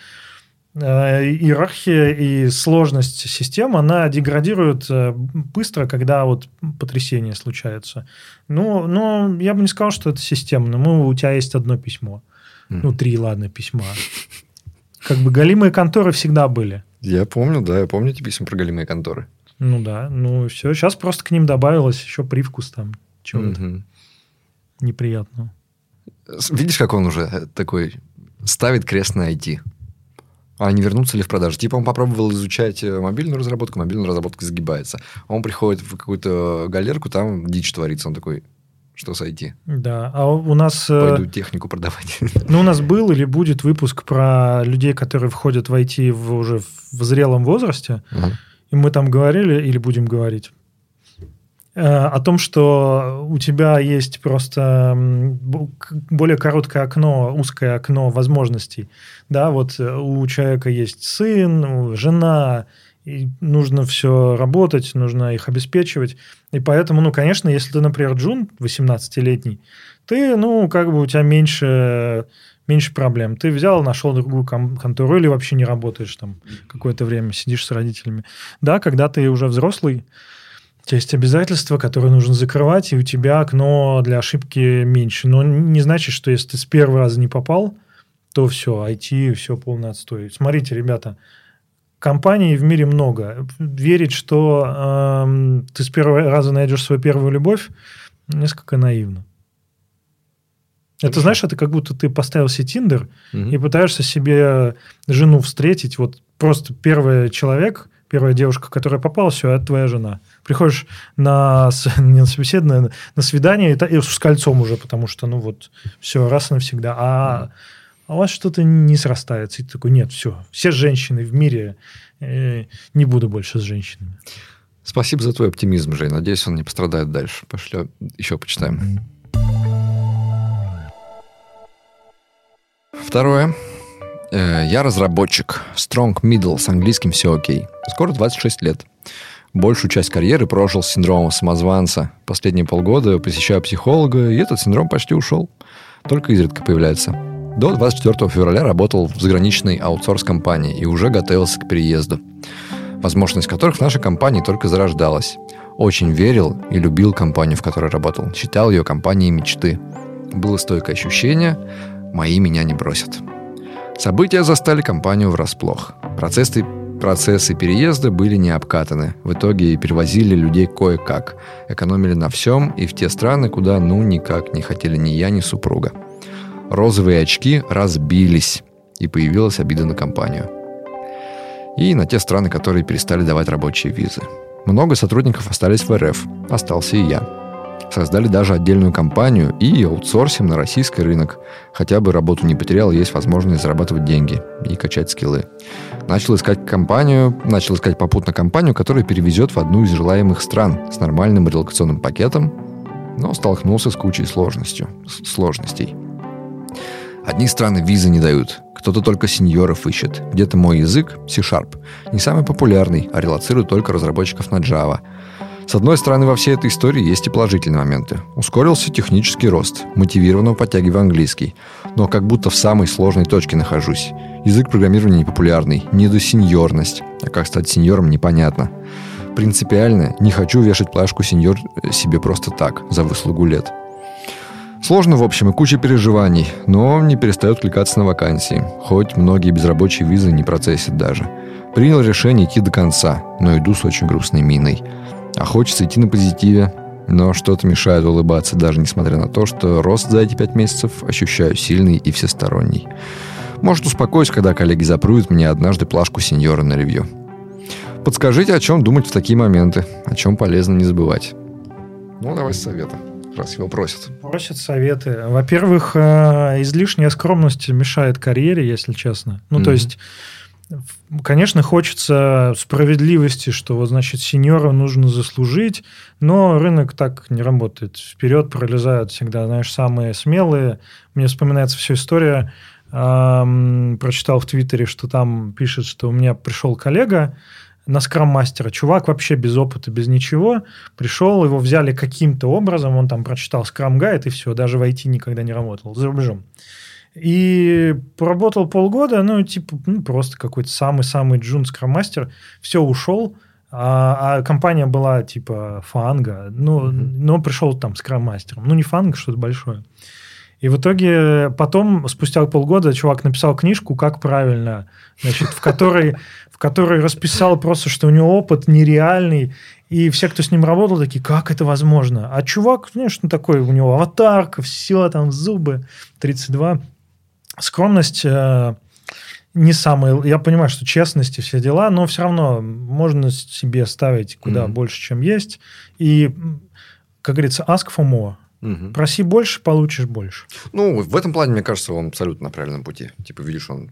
э, иерархия и сложность системы, она деградирует э, быстро, когда вот потрясение случается. Ну, но я бы не сказал, что это системно. Ну, у тебя есть одно письмо. Угу. Ну, три, ладно, письма. Как бы голимые конторы всегда были.
Я помню, да, я помню эти письма про голимые конторы.
Ну да, ну все. Сейчас просто к ним добавилось еще привкус там чего-то угу. неприятного.
Видишь, как он уже такой ставит крест на IT? А не вернуться ли в продажу? Типа он попробовал изучать э, мобильную разработку, мобильная разработка загибается. Он приходит в какую-то галерку, там дичь творится. Он такой, что сойти.
Да, а у нас...
Э, Пойду технику продавать.
Ну, у нас был или будет выпуск про людей, которые входят в IT в, уже в зрелом возрасте. Угу. И мы там говорили, или будем говорить, э, о том, что у тебя есть просто более короткое окно, узкое окно возможностей. Да, вот э, у человека есть сын, жена, и нужно все работать, нужно их обеспечивать. И поэтому, ну, конечно, если ты, например, Джун, 18-летний, ты, ну, как бы у тебя меньше, меньше проблем. Ты взял, нашел другую контору или вообще не работаешь там какое-то время, сидишь с родителями. Да, когда ты уже взрослый, у тебя есть обязательства, которые нужно закрывать, и у тебя окно для ошибки меньше. Но не значит, что если ты с первого раза не попал, то все, IT, все полный отстой. Смотрите, ребята, компаний в мире много. Верить, что э, ты с первого раза найдешь свою первую любовь, несколько наивно. Это, знаешь, это как будто ты поставил себе Тиндер угу. и пытаешься себе жену встретить. Вот просто первый человек, первая девушка, которая попала, все, это твоя жена. Приходишь на, не на собеседование, на свидание, и, и с кольцом уже, потому что, ну вот, все, раз и навсегда. А угу а у вас что-то не срастается. И ты такой, нет, все, все женщины в мире, э, не буду больше с женщинами.
Спасибо за твой оптимизм, Жень. Надеюсь, он не пострадает дальше. Пошли еще почитаем. Второе. Э, я разработчик. Strong middle. С английским все окей. Скоро 26 лет. Большую часть карьеры прожил с синдромом самозванца. Последние полгода посещаю психолога, и этот синдром почти ушел. Только изредка появляется. До 24 февраля работал в заграничной аутсорс-компании и уже готовился к переезду, возможность которых в нашей компании только зарождалась. Очень верил и любил компанию, в которой работал. Считал ее компанией мечты. Было стойкое ощущение «мои меня не бросят». События застали компанию врасплох. Процессы, процессы переезда были не обкатаны. В итоге перевозили людей кое-как. Экономили на всем и в те страны, куда ну никак не хотели ни я, ни супруга розовые очки разбились, и появилась обида на компанию. И на те страны, которые перестали давать рабочие визы. Много сотрудников остались в РФ, остался и я. Создали даже отдельную компанию и аутсорсим на российский рынок. Хотя бы работу не потерял, есть возможность зарабатывать деньги и качать скиллы. Начал искать компанию, начал искать попутно компанию, которая перевезет в одну из желаемых стран с нормальным релокационным пакетом, но столкнулся с кучей сложностью, сложностей. Одни страны визы не дают, кто-то только сеньоров ищет. Где-то мой язык, C-Sharp, не самый популярный, а релацирует только разработчиков на Java. С одной стороны, во всей этой истории есть и положительные моменты. Ускорился технический рост, мотивированно подтягиваю английский. Но как будто в самой сложной точке нахожусь. Язык программирования непопулярный, недосеньорность. А как стать сеньором, непонятно. Принципиально не хочу вешать плашку сеньор себе просто так, за выслугу лет. Сложно, в общем, и куча переживаний, но не перестает откликаться на вакансии, хоть многие безрабочие визы не процессят даже. Принял решение идти до конца, но иду с очень грустной миной. А хочется идти на позитиве, но что-то мешает улыбаться, даже несмотря на то, что рост за эти пять месяцев ощущаю сильный и всесторонний. Может, успокоюсь, когда коллеги запруют мне однажды плашку сеньора на ревью. Подскажите, о чем думать в такие моменты, о чем полезно не забывать. Ну, давай советы раз его просят.
Просят советы. Во-первых, э, излишняя скромность мешает карьере, если честно. Ну, mm-hmm. то есть, конечно, хочется справедливости, что вот, значит, сеньора нужно заслужить, но рынок так не работает. Вперед пролезают всегда, знаешь, самые смелые. Мне вспоминается вся история, эм, прочитал в Твиттере, что там пишет, что у меня пришел коллега, на скрам-мастера. Чувак вообще без опыта, без ничего. Пришел, его взяли каким-то образом, он там прочитал скрам-гайд и все, даже в IT никогда не работал, за рубежом. И поработал полгода, ну, типа, ну, просто какой-то самый-самый джун скрам-мастер. Все, ушел. А, а компания была типа фанга. Ну, mm-hmm. но пришел там скрам-мастером. Ну, не фанга, что-то большое. И в итоге потом, спустя полгода, чувак написал книжку «Как правильно», значит, в которой, в которой расписал просто, что у него опыт нереальный, и все, кто с ним работал, такие, как это возможно? А чувак, ну такой, у него аватарка, все там, зубы, 32. Скромность э, не самый... Я понимаю, что честность и все дела, но все равно можно себе ставить куда mm-hmm. больше, чем есть. И, как говорится, ask for more – Угу. Проси больше, получишь больше.
Ну, в этом плане, мне кажется, он абсолютно на правильном пути. Типа, видишь, он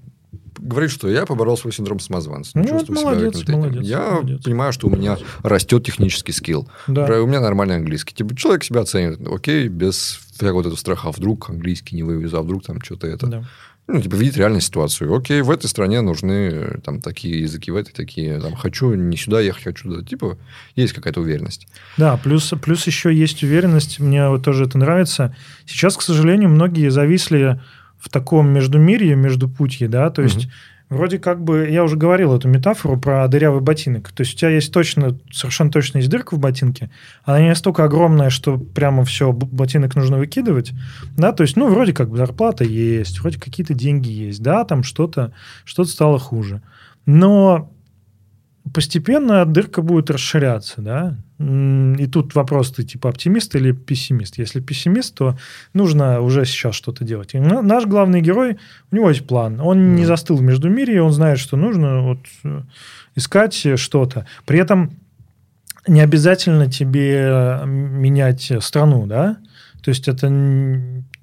говорит, что я поборол свой синдром самозванца.
Ну, чувствую молодец, себя молодец,
Я
молодец.
понимаю, что у меня растет технический скилл. Да. У меня нормальный английский. Типа, человек себя оценит, окей, без всякого вот этого страха, а вдруг английский не вывезу, а вдруг там что-то это. Да. Ну, типа, видеть реальную ситуацию. Окей, в этой стране нужны там такие языки, в этой такие. Там, хочу не сюда ехать, хочу туда. Типа, есть какая-то уверенность.
Да, плюс, плюс еще есть уверенность. Мне вот тоже это нравится. Сейчас, к сожалению, многие зависли в таком междумирье, между путье, да, то есть вроде как бы, я уже говорил эту метафору про дырявый ботинок, то есть у тебя есть точно, совершенно точно есть дырка в ботинке, она не настолько огромная, что прямо все, ботинок нужно выкидывать, да, то есть, ну, вроде как бы зарплата есть, вроде какие-то деньги есть, да, там что-то что стало хуже, но постепенно дырка будет расширяться, да, и тут вопрос, ты типа оптимист или пессимист. Если пессимист, то нужно уже сейчас что-то делать. И наш главный герой, у него есть план. Он mm. не застыл в Междумирье, он знает, что нужно вот, э, искать что-то. При этом не обязательно тебе менять страну, да? То есть это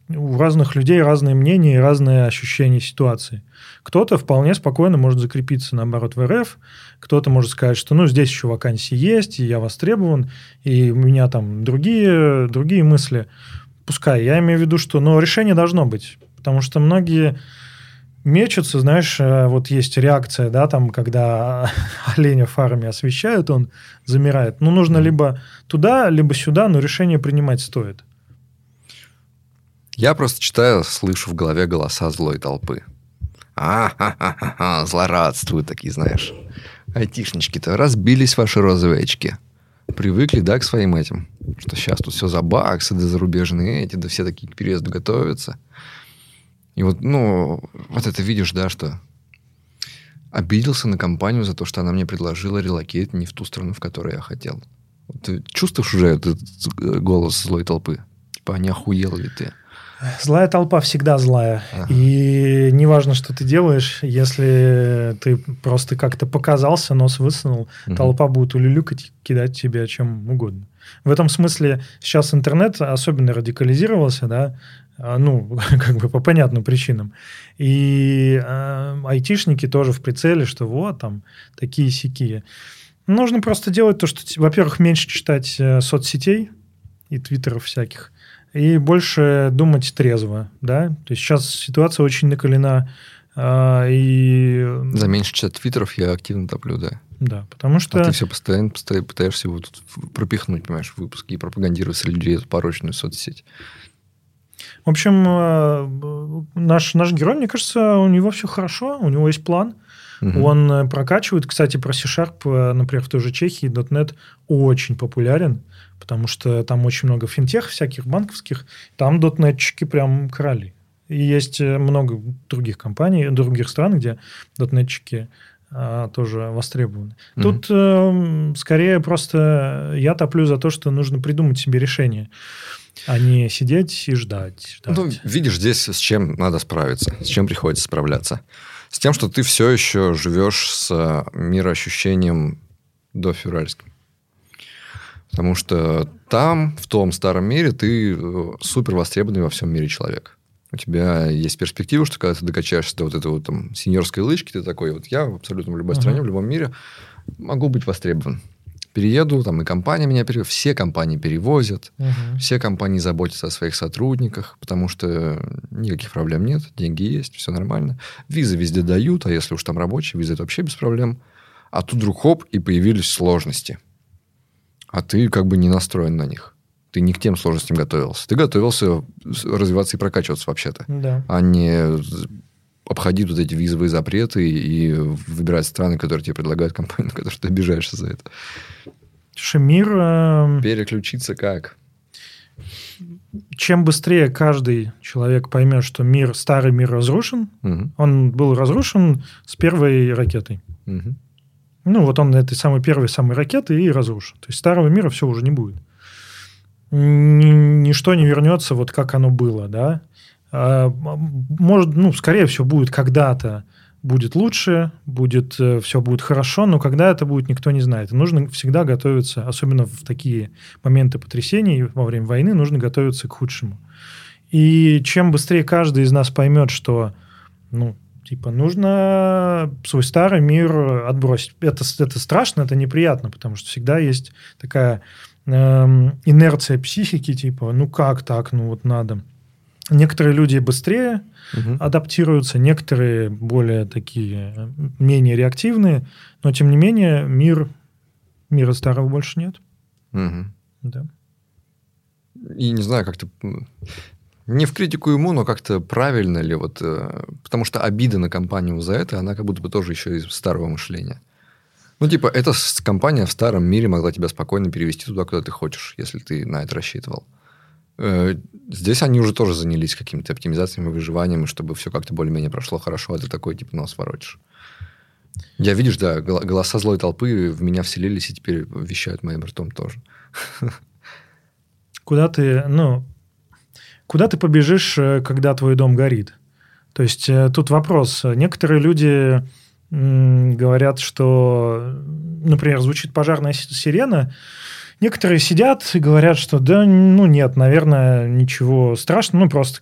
у разных людей разные мнения и разные ощущения ситуации. Кто-то вполне спокойно может закрепиться, наоборот, в РФ, кто-то может сказать, что ну, здесь еще вакансии есть, и я востребован, и у меня там другие, другие мысли. Пускай. Я имею в виду, что ну, решение должно быть. Потому что многие мечутся, знаешь, э, вот есть реакция, да, там, когда оленя фарами освещают, он замирает. Ну, нужно либо туда, либо сюда, но решение принимать стоит.
Я просто читаю, слышу в голове голоса злой толпы. А-ха-ха-ха, злорадствуют такие, знаешь. Айтишнички-то разбились ваши розовые очки. Привыкли, да, к своим этим. Что сейчас тут все за баксы, да зарубежные эти, да все такие к переезду готовятся. И вот, ну, вот это видишь, да, что обиделся на компанию за то, что она мне предложила релокейт не в ту страну, в которую я хотел. Ты чувствуешь уже этот э, голос злой толпы? Типа, а не охуел ли ты?
Злая толпа всегда злая. Ага. И неважно, что ты делаешь, если ты просто как-то показался, нос высунул, угу. толпа будет улюлюкать, кидать тебе чем угодно. В этом смысле сейчас интернет особенно радикализировался, да, а, ну, как бы по понятным причинам. И э, айтишники тоже в прицеле, что вот там такие сякие. Нужно просто делать то, что, во-первых, меньше читать э, соцсетей и твиттеров всяких, и больше думать трезво, да. То есть сейчас ситуация очень накалена, а, и...
За меньше чат твиттеров я активно топлю, да.
Да, потому что...
А ты все постоянно, постоянно пытаешься его тут пропихнуть, понимаешь, в выпуски и пропагандировать среди людей эту порочную соцсеть.
В общем, а, наш, наш герой, мне кажется, у него все хорошо, у него есть план. Угу. Он э, прокачивает. Кстати, про C-Sharp, э, например, в той же Чехии .NET очень популярен потому что там очень много финтех всяких банковских, там дотнетчики прям короли. И есть э, много других компаний, других стран, где дотнетчики а, тоже востребованы. Mm-hmm. Тут э, скорее просто я топлю за то, что нужно придумать себе решение, а не сидеть и ждать. ждать.
Ну, видишь, здесь с чем надо справиться, с чем приходится справляться. С тем, что ты все еще живешь с мироощущением дофевральским. Потому что там, в том старом мире, ты э, супер востребованный во всем мире человек. У тебя есть перспектива, что когда ты докачаешься до вот этой вот там сеньорской лычки, ты такой, вот я абсолютно в любой uh-huh. стране, в любом мире могу быть востребован. Перееду, там и компания меня перевозит, все компании перевозят, uh-huh. все компании заботятся о своих сотрудниках, потому что никаких проблем нет, деньги есть, все нормально. Визы везде дают, а если уж там рабочие, визы это вообще без проблем. А тут вдруг хоп, и появились сложности – а ты как бы не настроен на них. Ты не к тем сложностям готовился. Ты готовился развиваться и прокачиваться вообще-то.
Да.
А не обходить вот эти визовые запреты и выбирать страны, которые тебе предлагают компании, на которые ты обижаешься за это.
Слушай, мир... Э...
Переключиться как?
Чем быстрее каждый человек поймет, что мир, старый мир разрушен, угу. он был разрушен с первой ракетой. Угу. Ну, вот он на этой самой первой самой ракеты и разрушен. То есть старого мира все уже не будет. Ничто не вернется вот как оно было, да. А, может, ну, скорее всего, будет когда-то будет лучше, будет, э, все будет хорошо, но когда это будет, никто не знает. И нужно всегда готовиться, особенно в такие моменты потрясений во время войны, нужно готовиться к худшему. И чем быстрее каждый из нас поймет, что, ну, типа, нужно свой старый мир отбросить. Это, это страшно, это неприятно, потому что всегда есть такая эм, инерция психики, типа, ну как так, ну вот надо. Некоторые люди быстрее угу. адаптируются, некоторые более такие, менее реактивные, но тем не менее мир, мира старого больше нет.
Угу.
Да.
И не знаю, как-то не в критику ему, но как-то правильно ли вот... Э, потому что обида на компанию за это, она как будто бы тоже еще из старого мышления. Ну, типа, эта компания в старом мире могла тебя спокойно перевести туда, куда ты хочешь, если ты на это рассчитывал. Э, здесь они уже тоже занялись какими-то оптимизациями, выживанием, чтобы все как-то более-менее прошло хорошо, а ты такой, типа, нос воротишь. Я, видишь, да, голоса злой толпы в меня вселились и теперь вещают моим ртом тоже.
Куда ты, ну, Куда ты побежишь, э, когда твой дом горит? То есть э, тут вопрос. Некоторые люди говорят, что, например, звучит пожарная сирена, Некоторые сидят и говорят, что да, ну нет, наверное, ничего страшного, ну просто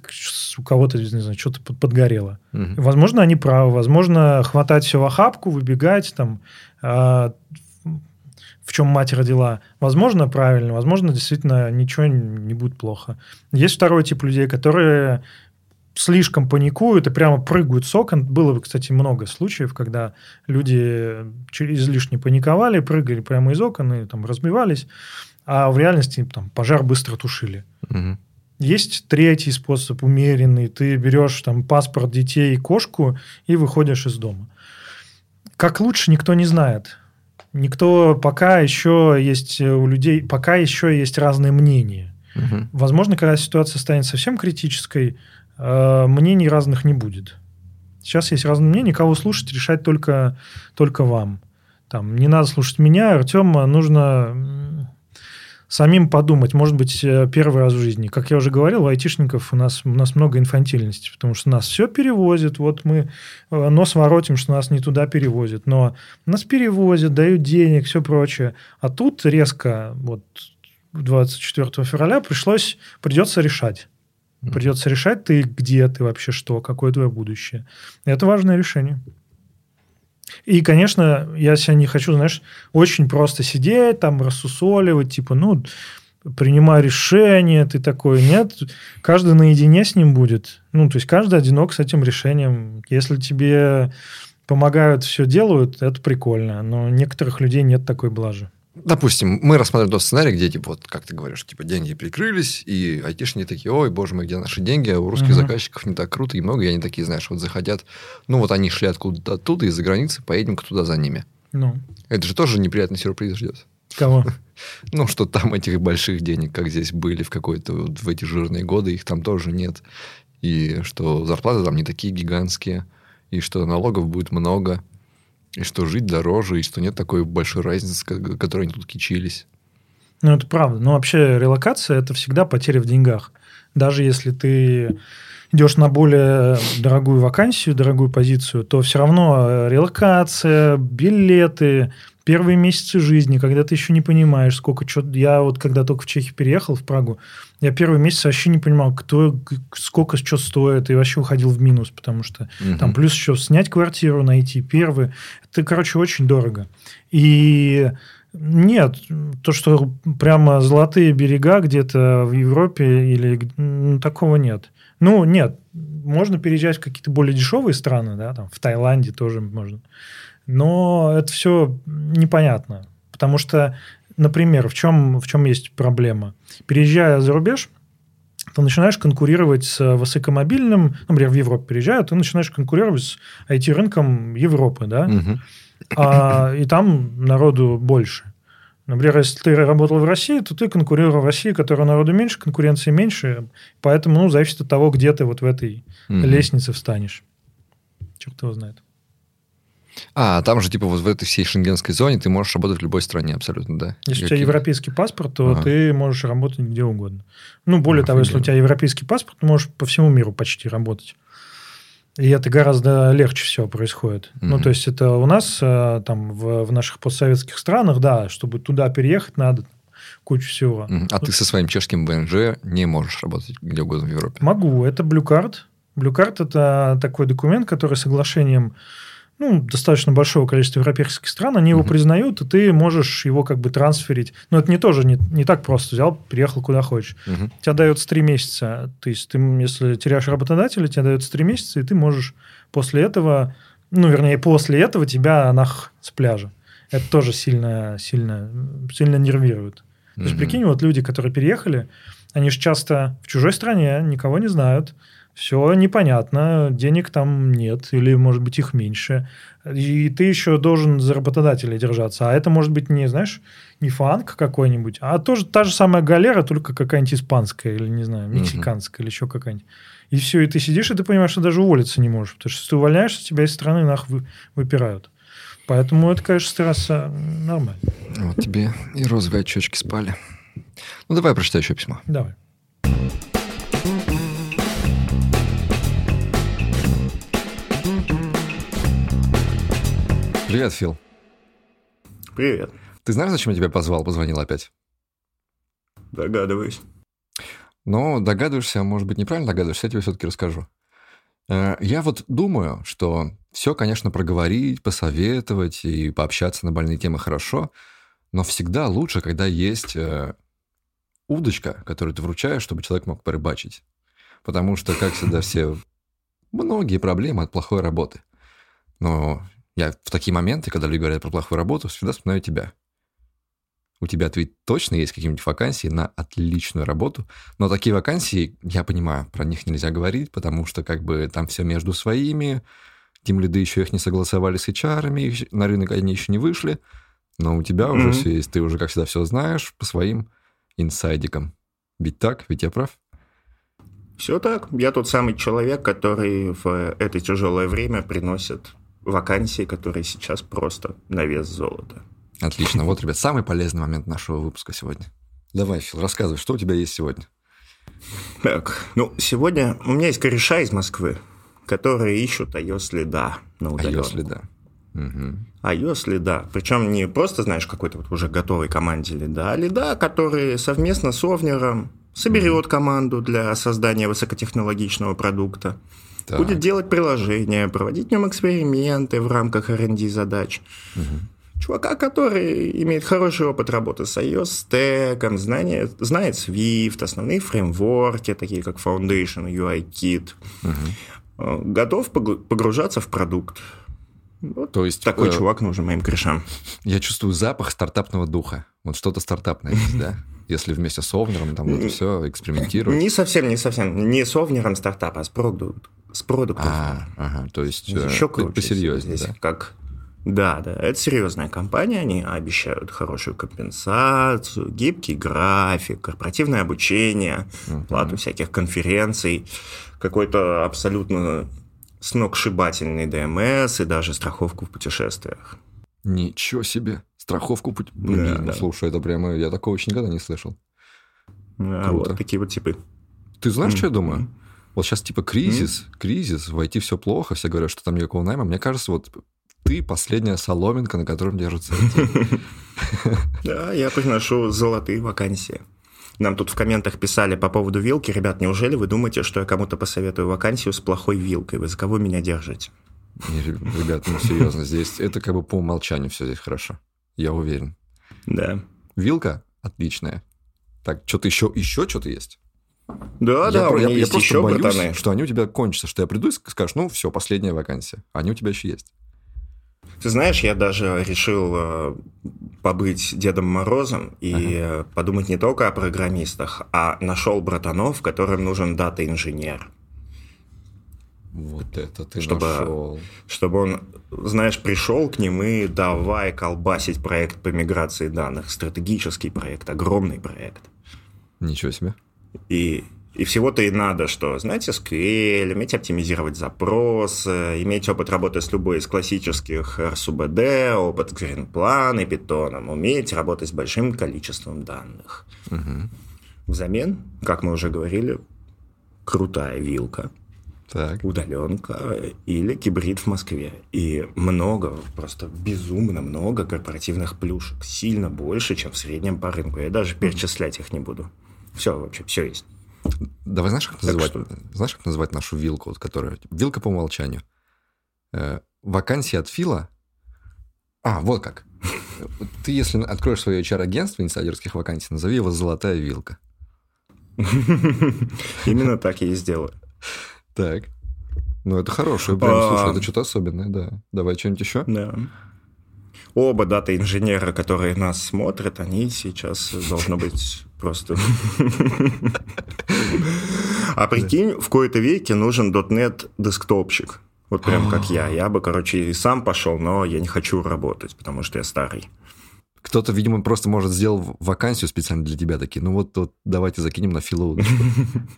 у кого-то, не знаю, что-то подгорело. Угу. Возможно, они правы, возможно, хватать все в охапку, выбегать там, а, в чем мать родила. Возможно, правильно, возможно, действительно ничего не будет плохо. Есть второй тип людей, которые слишком паникуют и прямо прыгают с окон. Было, кстати, много случаев, когда люди излишне паниковали, прыгали прямо из окон и там разбивались, а в реальности там пожар быстро тушили.
Угу.
Есть третий способ, умеренный. Ты берешь там паспорт детей и кошку и выходишь из дома. Как лучше, никто не знает. Никто пока еще есть у людей, пока еще есть разные мнения.
Угу.
Возможно, когда ситуация станет совсем критической, э, мнений разных не будет. Сейчас есть разные мнения, кого слушать, решать только, только вам. Там, не надо слушать меня, Артема, нужно самим подумать, может быть, э, первый раз в жизни. Как я уже говорил, у айтишников у нас, у нас много инфантильности, потому что нас все перевозят, вот мы э, нос воротим, что нас не туда перевозят, но нас перевозят, дают денег, все прочее. А тут резко, вот 24 февраля пришлось, придется решать. Придется решать, ты где ты вообще, что, какое твое будущее. Это важное решение. И, конечно, я себя не хочу, знаешь, очень просто сидеть, там, рассусоливать, типа, ну, принимай решение, ты такой, нет, каждый наедине с ним будет. Ну, то есть, каждый одинок с этим решением. Если тебе помогают, все делают, это прикольно. Но некоторых людей нет такой блажи.
Допустим, мы рассматриваем тот сценарий, где, типа, вот, как ты говоришь, типа, деньги прикрылись, и айтишники такие, ой, боже мой, где наши деньги, а у русских uh-huh. заказчиков не так круто и много, и они такие, знаешь, вот захотят, ну, вот они шли откуда-то оттуда, из-за границы, поедем-ка туда за ними.
Ну.
Это же тоже неприятный сюрприз ждет.
Кого?
Ну, что там этих больших денег, как здесь были в какой-то, в эти жирные годы, их там тоже нет. И что зарплаты там не такие гигантские, и что налогов будет много, и что жить дороже, и что нет такой большой разницы, которой они тут кичились.
Ну, это правда. Но вообще релокация – это всегда потеря в деньгах. Даже если ты идешь на более дорогую вакансию, дорогую позицию, то все равно релокация, билеты, первые месяцы жизни, когда ты еще не понимаешь, сколько что... Я вот когда только в Чехию переехал, в Прагу, я первый месяц вообще не понимал, кто, сколько что стоит, и вообще уходил в минус, потому что угу. там плюс еще снять квартиру, найти первый. Это, короче, очень дорого. И нет, то, что прямо золотые берега где-то в Европе или ну, такого нет. Ну, нет, можно переезжать в какие-то более дешевые страны, да, там в Таиланде тоже можно. Но это все непонятно. Потому что, например, в чем, в чем есть проблема? Переезжая за рубеж, ты начинаешь конкурировать с высокомобильным, например, в Европу переезжают, ты начинаешь конкурировать с IT-рынком Европы, да,
угу.
А, и там народу больше. Например, если ты работал в России, то ты конкурировал в России, которая народу меньше, конкуренции меньше, поэтому, ну, зависит от того, где ты вот в этой угу. лестнице встанешь. Черт его знает.
А, там же, типа, вот в этой всей шенгенской зоне ты можешь работать в любой стране абсолютно, да?
Если Какие? у тебя европейский паспорт, то ага. ты можешь работать где угодно. Ну, более Офигенно. того, если у тебя европейский паспорт, ты можешь по всему миру почти работать. И это гораздо легче всего происходит. Mm-hmm. Ну, то есть, это у нас э, там в, в наших постсоветских странах, да, чтобы туда переехать, надо кучу всего.
Mm-hmm. А ну, ты со своим чешским ВНЖ не можешь работать где угодно в Европе?
Могу. Это Blue Card. Blue Card – это такой документ, который соглашением ну, достаточно большого количества европейских стран, они его признают, и ты можешь его как бы трансферить. Но это не тоже не, не так просто. Взял, приехал куда хочешь. uh Тебе дается три месяца. То есть, ты, если теряешь работодателя, тебе дается три месяца, и ты можешь после этого, ну, вернее, после этого тебя нах с пляжа. Это тоже сильно, сильно, сильно нервирует. uh То есть, прикинь, вот люди, которые переехали, они же часто в чужой стране, никого не знают, все непонятно, денег там нет, или, может быть, их меньше. И ты еще должен за работодателя держаться. А это может быть не, знаешь, не фанк какой-нибудь, а тоже та же самая галера, только какая-нибудь испанская, или, не знаю, мексиканская, uh-huh. или еще какая-нибудь. И все, и ты сидишь, и ты понимаешь, что даже уволиться не можешь. Потому что если ты увольняешься, тебя из страны нах вы, выпирают. Поэтому это, конечно, стресс нормально.
Вот тебе и розовые очечки спали. Ну, давай прочитай еще письмо.
Давай.
Привет, Фил.
Привет.
Ты знаешь, зачем я тебя позвал, позвонил опять?
Догадываюсь.
Ну, догадываешься, а может быть, неправильно догадываешься, я тебе все-таки расскажу. Э, я вот думаю, что все, конечно, проговорить, посоветовать и пообщаться на больные темы хорошо, но всегда лучше, когда есть э, удочка, которую ты вручаешь, чтобы человек мог порыбачить. Потому что, как всегда, все многие проблемы от плохой работы. Но я в такие моменты, когда люди говорят про плохую работу, всегда вспоминаю тебя. У тебя ведь точно есть какие-нибудь вакансии на отличную работу, но такие вакансии, я понимаю, про них нельзя говорить, потому что как бы там все между своими, тем лиды еще их не согласовали с HR, на рынок они еще не вышли, но у тебя mm-hmm. уже все есть, ты уже, как всегда, все знаешь по своим инсайдикам. Ведь так? Ведь я прав?
Все так. Я тот самый человек, который в это тяжелое время приносит вакансии, которые сейчас просто на вес золота.
Отлично. Вот, ребят, самый полезный момент нашего выпуска сегодня. Давай, Фил, рассказывай, что у тебя есть сегодня?
Так, ну, сегодня у меня есть кореша из Москвы, которые ищут iOS лида на удаленку.
iOS лида. Угу.
iOS лида. Причем не просто, знаешь, какой-то вот уже готовой команде лида, а лида, который совместно с Овнером соберет команду для создания высокотехнологичного продукта так. Будет делать приложение, проводить в нем эксперименты в рамках R&D задач. Угу. Чувака, который имеет хороший опыт работы с iOS стеком, знание, знает Swift, основные фреймворки, такие как Foundation, UI-Kit. Угу. Готов погружаться в продукт. Вот То есть такой э, чувак нужен моим корешам.
Я чувствую запах стартапного духа. Вот что-то стартапное есть, да? Если вместе с Овнером там это все экспериментировать.
Не совсем, не совсем. Не с Овнером стартап, а с продукт с продуктом.
А, ага, то есть еще э, посерьезнее,
здесь, да? Как, да, да, это серьезная компания, они обещают хорошую компенсацию, гибкий график, корпоративное обучение, uh-huh. плату всяких конференций, какой-то абсолютно сногсшибательный ДМС и даже страховку в путешествиях.
Ничего себе! Страховку путь... Да, да. Слушай, это прямо... Я такого еще никогда не слышал.
А, Круто. Вот такие вот типы.
Ты знаешь, mm-hmm. что я думаю? Вот сейчас типа кризис, mm-hmm. кризис, войти все плохо, все говорят, что там никакого найма. Мне кажется, вот ты последняя соломинка, на котором держится.
Да, я приношу золотые вакансии. Нам тут в комментах писали по поводу вилки. Ребят, неужели вы думаете, что я кому-то посоветую вакансию с плохой вилкой? Вы за кого меня держите?
Ребят, ну серьезно, здесь это как бы по умолчанию все здесь хорошо. Я уверен.
Да.
Вилка отличная. Так, что-то еще, еще что-то есть?
Да, я да, про, у меня я, есть я еще
боюсь,
братаны.
что они у тебя кончатся, что я приду и скажешь, ну, все, последняя вакансия. Они у тебя еще есть.
Ты знаешь, я даже решил э, побыть Дедом Морозом и ага. подумать не только о программистах, а нашел братанов, которым нужен дата-инженер.
Вот это ты чтобы, нашел.
Чтобы он, знаешь, пришел к ним и давай колбасить проект по миграции данных. Стратегический проект, огромный проект.
Ничего себе.
И, и всего-то и надо, что, знаете, SQL, уметь оптимизировать запросы, иметь опыт работы с любой из классических RSUBD, опыт Greenplan и Python, уметь работать с большим количеством данных. Угу. Взамен, как мы уже говорили, крутая вилка. так. удаленка или гибрид в Москве. И много, просто безумно много корпоративных плюшек. Сильно больше, чем в среднем по рынку. Я даже перечислять их не буду. Все, вообще, все есть.
Давай знаешь, как называть, что... знаешь, как называть нашу вилку, вот, которая... Вилка по умолчанию. Э, вакансия от Фила... А, вот как. Ты, если откроешь свое HR-агентство инсайдерских вакансий, назови его «Золотая вилка».
Именно так я и сделаю.
Так. Ну, это хорошее. Прям, а... слушай, это что-то особенное, да. Давай что-нибудь еще.
Да. Оба дата-инженера, которые нас смотрят, они сейчас должно быть просто... А прикинь, в кои-то веке нужен .NET десктопщик. Вот прям как я. Я бы, короче, и сам пошел, но я не хочу работать, потому что я старый.
Кто-то, видимо, просто, может, сделал вакансию специально для тебя такие. Ну вот, вот давайте закинем на филу.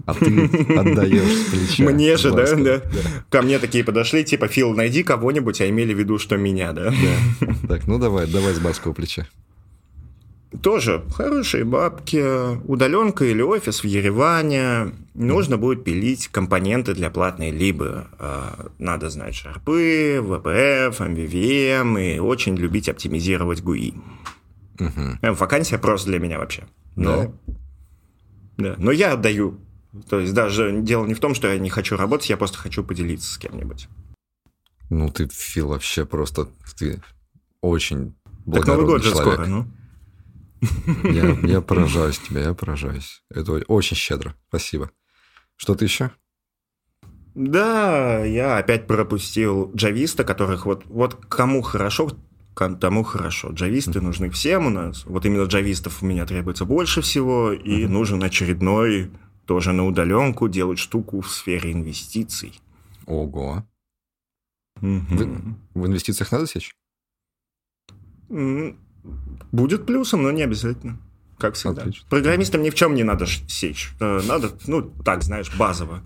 А ты отдаешь с плеча.
Мне же, да, да? Ко мне такие подошли, типа, Фил, найди кого-нибудь, а имели в виду, что меня, да?
Так, ну давай, давай с барского плеча.
Тоже хорошие бабки, удаленка или офис в Ереване. Нужно будет пилить компоненты для платной либо. А, надо знать шарпы, VPF, MVVM и очень любить оптимизировать GUI. Угу. Вакансия просто для меня вообще. Но, да. да. Но я отдаю. То есть даже дело не в том, что я не хочу работать, я просто хочу поделиться с кем-нибудь.
Ну, ты, Фил, вообще просто... Ты очень
Так Новый год же человек. скоро, ну.
Я, я поражаюсь тебя, я поражаюсь. Это очень щедро. Спасибо. Что-то еще?
Да, я опять пропустил джависта, которых вот, вот кому хорошо, тому хорошо. Джависты mm-hmm. нужны всем у нас. Вот именно джавистов у меня требуется больше всего, и mm-hmm. нужен очередной тоже на удаленку делать штуку в сфере инвестиций.
Ого. Mm-hmm. В, в инвестициях надо сечь?
Будет плюсом, но не обязательно. Как всегда. Отлично. Программистам ни в чем не надо сечь. Э, надо, ну, так, знаешь, базово.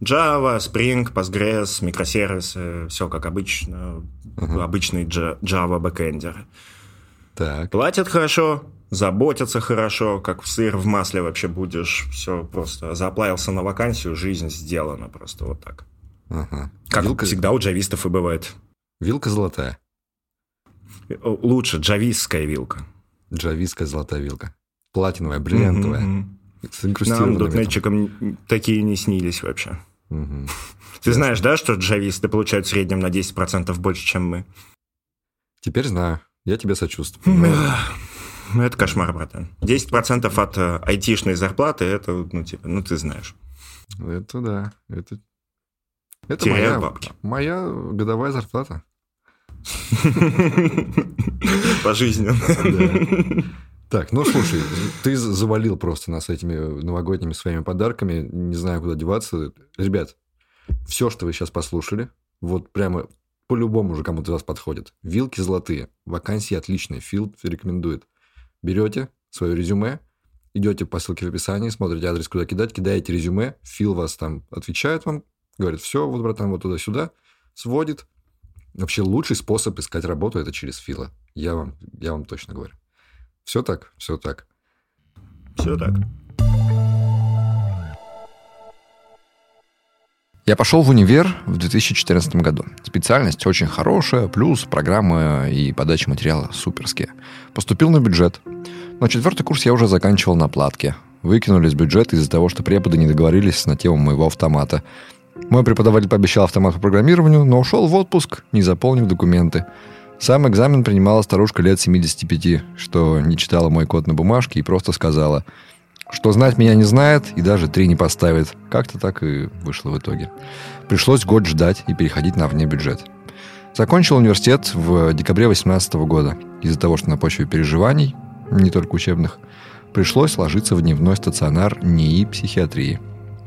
Java, Spring, Postgres, микросервисы, все как обычно, uh-huh. обычный Java бэкэндер. Так. Платят хорошо, заботятся хорошо, как в сыр в масле вообще будешь. Все просто заапплаился на вакансию, жизнь сделана просто вот так. Ага. Как Вилка... всегда у джавистов и бывает.
Вилка золотая.
Лучше джавистская вилка.
Джавистская золотая вилка. Платиновая, бриллиантовая. Mm-hmm.
С Нам дотнетчикам такие не снились вообще. Угу. Ты Ясно. знаешь, да, что джависты получают в среднем на 10% больше, чем мы?
Теперь знаю. Я тебе сочувствую.
Это кошмар, братан. 10% от э, айтишной зарплаты, это, ну, типа, ну, ты знаешь.
Это да. Это, это моя, бабки. моя годовая зарплата.
Пожизненно.
Так, ну слушай, ты завалил просто нас этими новогодними своими подарками. Не знаю, куда деваться. Ребят, все, что вы сейчас послушали, вот прямо по-любому уже кому-то из вас подходит. Вилки золотые. Вакансии отличные. Филд рекомендует. Берете свое резюме, идете по ссылке в описании, смотрите адрес, куда кидать, кидаете резюме, Фил вас там отвечает вам, говорит, все, вот, братан, вот туда-сюда, сводит. Вообще лучший способ искать работу – это через Фила. Я вам, я вам точно говорю. Все так, все так.
Все так.
Я пошел в универ в 2014 году. Специальность очень хорошая, плюс программа и подача материала суперские. Поступил на бюджет. Но четвертый курс я уже заканчивал на платке. Выкинули из бюджета из-за того, что преподы не договорились на тему моего автомата. Мой преподаватель пообещал автомат по программированию, но ушел в отпуск, не заполнив документы. Сам экзамен принимала старушка лет 75, что не читала мой код на бумажке и просто сказала, что знать меня не знает и даже три не поставит. Как-то так и вышло в итоге. Пришлось год ждать и переходить на вне бюджет. Закончил университет в декабре 2018 года. Из-за того, что на почве переживаний, не только учебных, пришлось ложиться в дневной стационар НИИ психиатрии,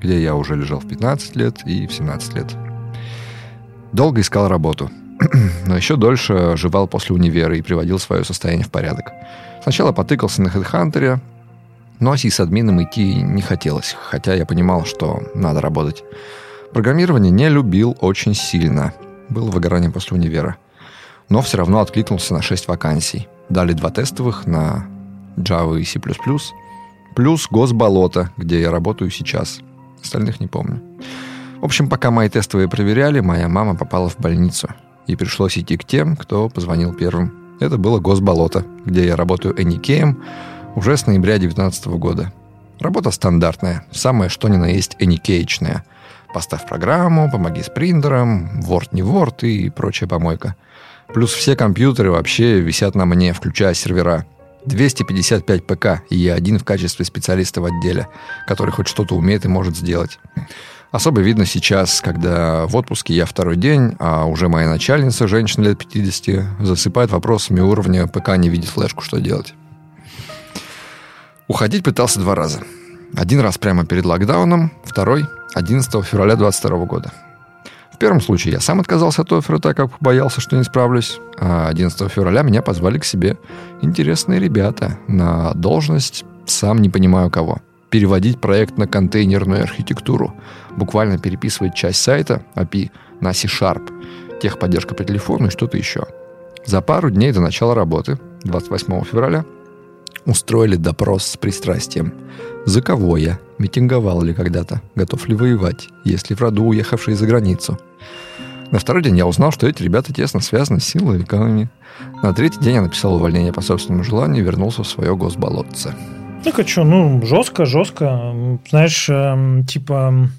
где я уже лежал в 15 лет и в 17 лет. Долго искал работу – но еще дольше жевал после универа и приводил свое состояние в порядок. Сначала потыкался на HeadHunter, но с админом идти не хотелось, хотя я понимал, что надо работать. Программирование не любил очень сильно. Было выгорание после универа. Но все равно откликнулся на 6 вакансий. Дали два тестовых на Java и C++, плюс Госболото, где я работаю сейчас. Остальных не помню. В общем, пока мои тестовые проверяли, моя мама попала в больницу. И пришлось идти к тем, кто позвонил первым. Это было Госболото, где я работаю эникеем уже с ноября 2019 года. Работа стандартная, самое что ни на есть эникеечная. Поставь программу, помоги с принтером, Word не Word и прочая помойка. Плюс все компьютеры вообще висят на мне, включая сервера. 255 ПК, и я один в качестве специалиста в отделе, который хоть что-то умеет и может сделать. Особо видно сейчас, когда в отпуске я второй день, а уже моя начальница, женщина лет 50, засыпает вопросами уровня ПК не видит флешку, что делать. Уходить пытался два раза. Один раз прямо перед локдауном, второй 11 февраля 2022 года. В первом случае я сам отказался от оффера, так как боялся, что не справлюсь. А 11 февраля меня позвали к себе интересные ребята на должность, сам не понимаю кого. Переводить проект на контейнерную архитектуру. Буквально переписывать часть сайта API на C-Sharp. Техподдержка по телефону и что-то еще. За пару дней до начала работы, 28 февраля, устроили допрос с пристрастием. За кого я? Митинговал ли когда-то? Готов ли воевать? Есть ли в роду уехавшие за границу? На второй день я узнал, что эти ребята тесно связаны с силовиками. На третий день я написал увольнение по собственному желанию и вернулся в свое госболотце.
Так а что, ну, жестко, жестко. Знаешь, э, типа,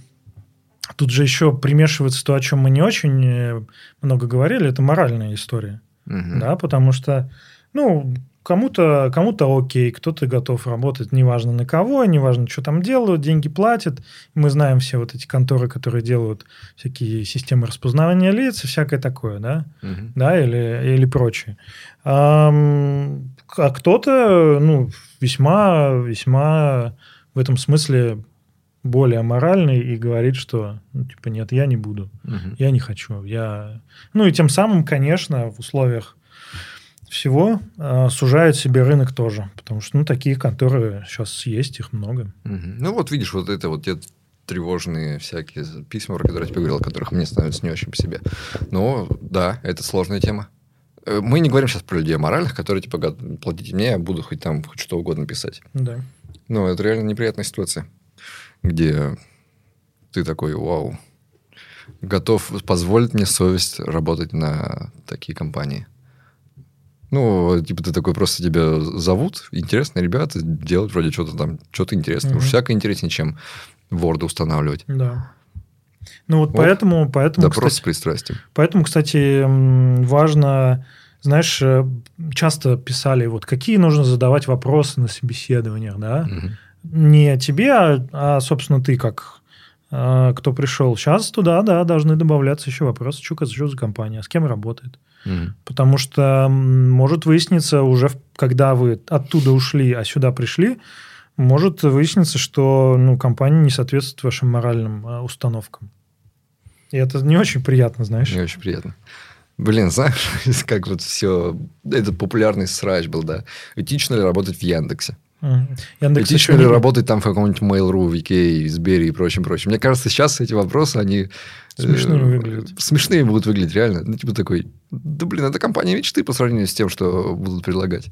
тут же еще примешивается то, о чем мы не очень э, много говорили, это моральная история. Угу. Да, потому что, ну, Кому-то кому окей, кто-то готов работать, неважно на кого, неважно, что там делают, деньги платят. Мы знаем все вот эти конторы, которые делают всякие системы распознавания лиц и всякое такое, да, угу. да, или, или прочее. А, а кто-то, ну, весьма, весьма в этом смысле более моральный и говорит, что, ну, типа, нет, я не буду, угу. я не хочу, я... Ну, и тем самым, конечно, в условиях всего э, сужает себе рынок тоже. Потому что ну, такие конторы сейчас есть, их много.
Угу. Ну, вот видишь, вот это вот те тревожные всякие письма, про которые я тебе говорил, о которых мне становится не очень по себе. Но да, это сложная тема. Э, мы не говорим сейчас про людей моральных, которые типа платите мне, я буду хоть там хоть что угодно писать.
Да.
Но это реально неприятная ситуация, где ты такой, вау, готов позволить мне совесть работать на такие компании. Ну, типа ты такой, просто тебя зовут, интересные ребята, делают вроде что-то там, что-то интересное. Угу. Уж всяко интереснее, чем Word устанавливать.
Да. Ну вот, вот поэтому... поэтому
допрос кстати, с пристрастием.
Поэтому, кстати, важно... Знаешь, э, часто писали, вот какие нужно задавать вопросы на собеседованиях, да? Угу. Не тебе, а, а, собственно, ты как а, кто пришел. Сейчас туда, да, должны добавляться еще вопросы, что, что за компания, с кем работает. Потому что может выясниться уже, когда вы оттуда ушли, а сюда пришли, может выясниться, что ну, компания не соответствует вашим моральным а, установкам. И это не очень приятно, знаешь.
Не очень приятно. Блин, знаешь, как вот все... Этот популярный срач был, да. Этично ли работать в Яндексе? Яндекс Этично ли не... работать там в каком-нибудь Mail.ru, VK, Сбере и прочем, прочем? Мне кажется, сейчас эти вопросы, они...
Смешные э, выглядят.
Смешные будут выглядеть, реально. Ну, типа такой, да блин, это компания мечты по сравнению с тем, что будут предлагать.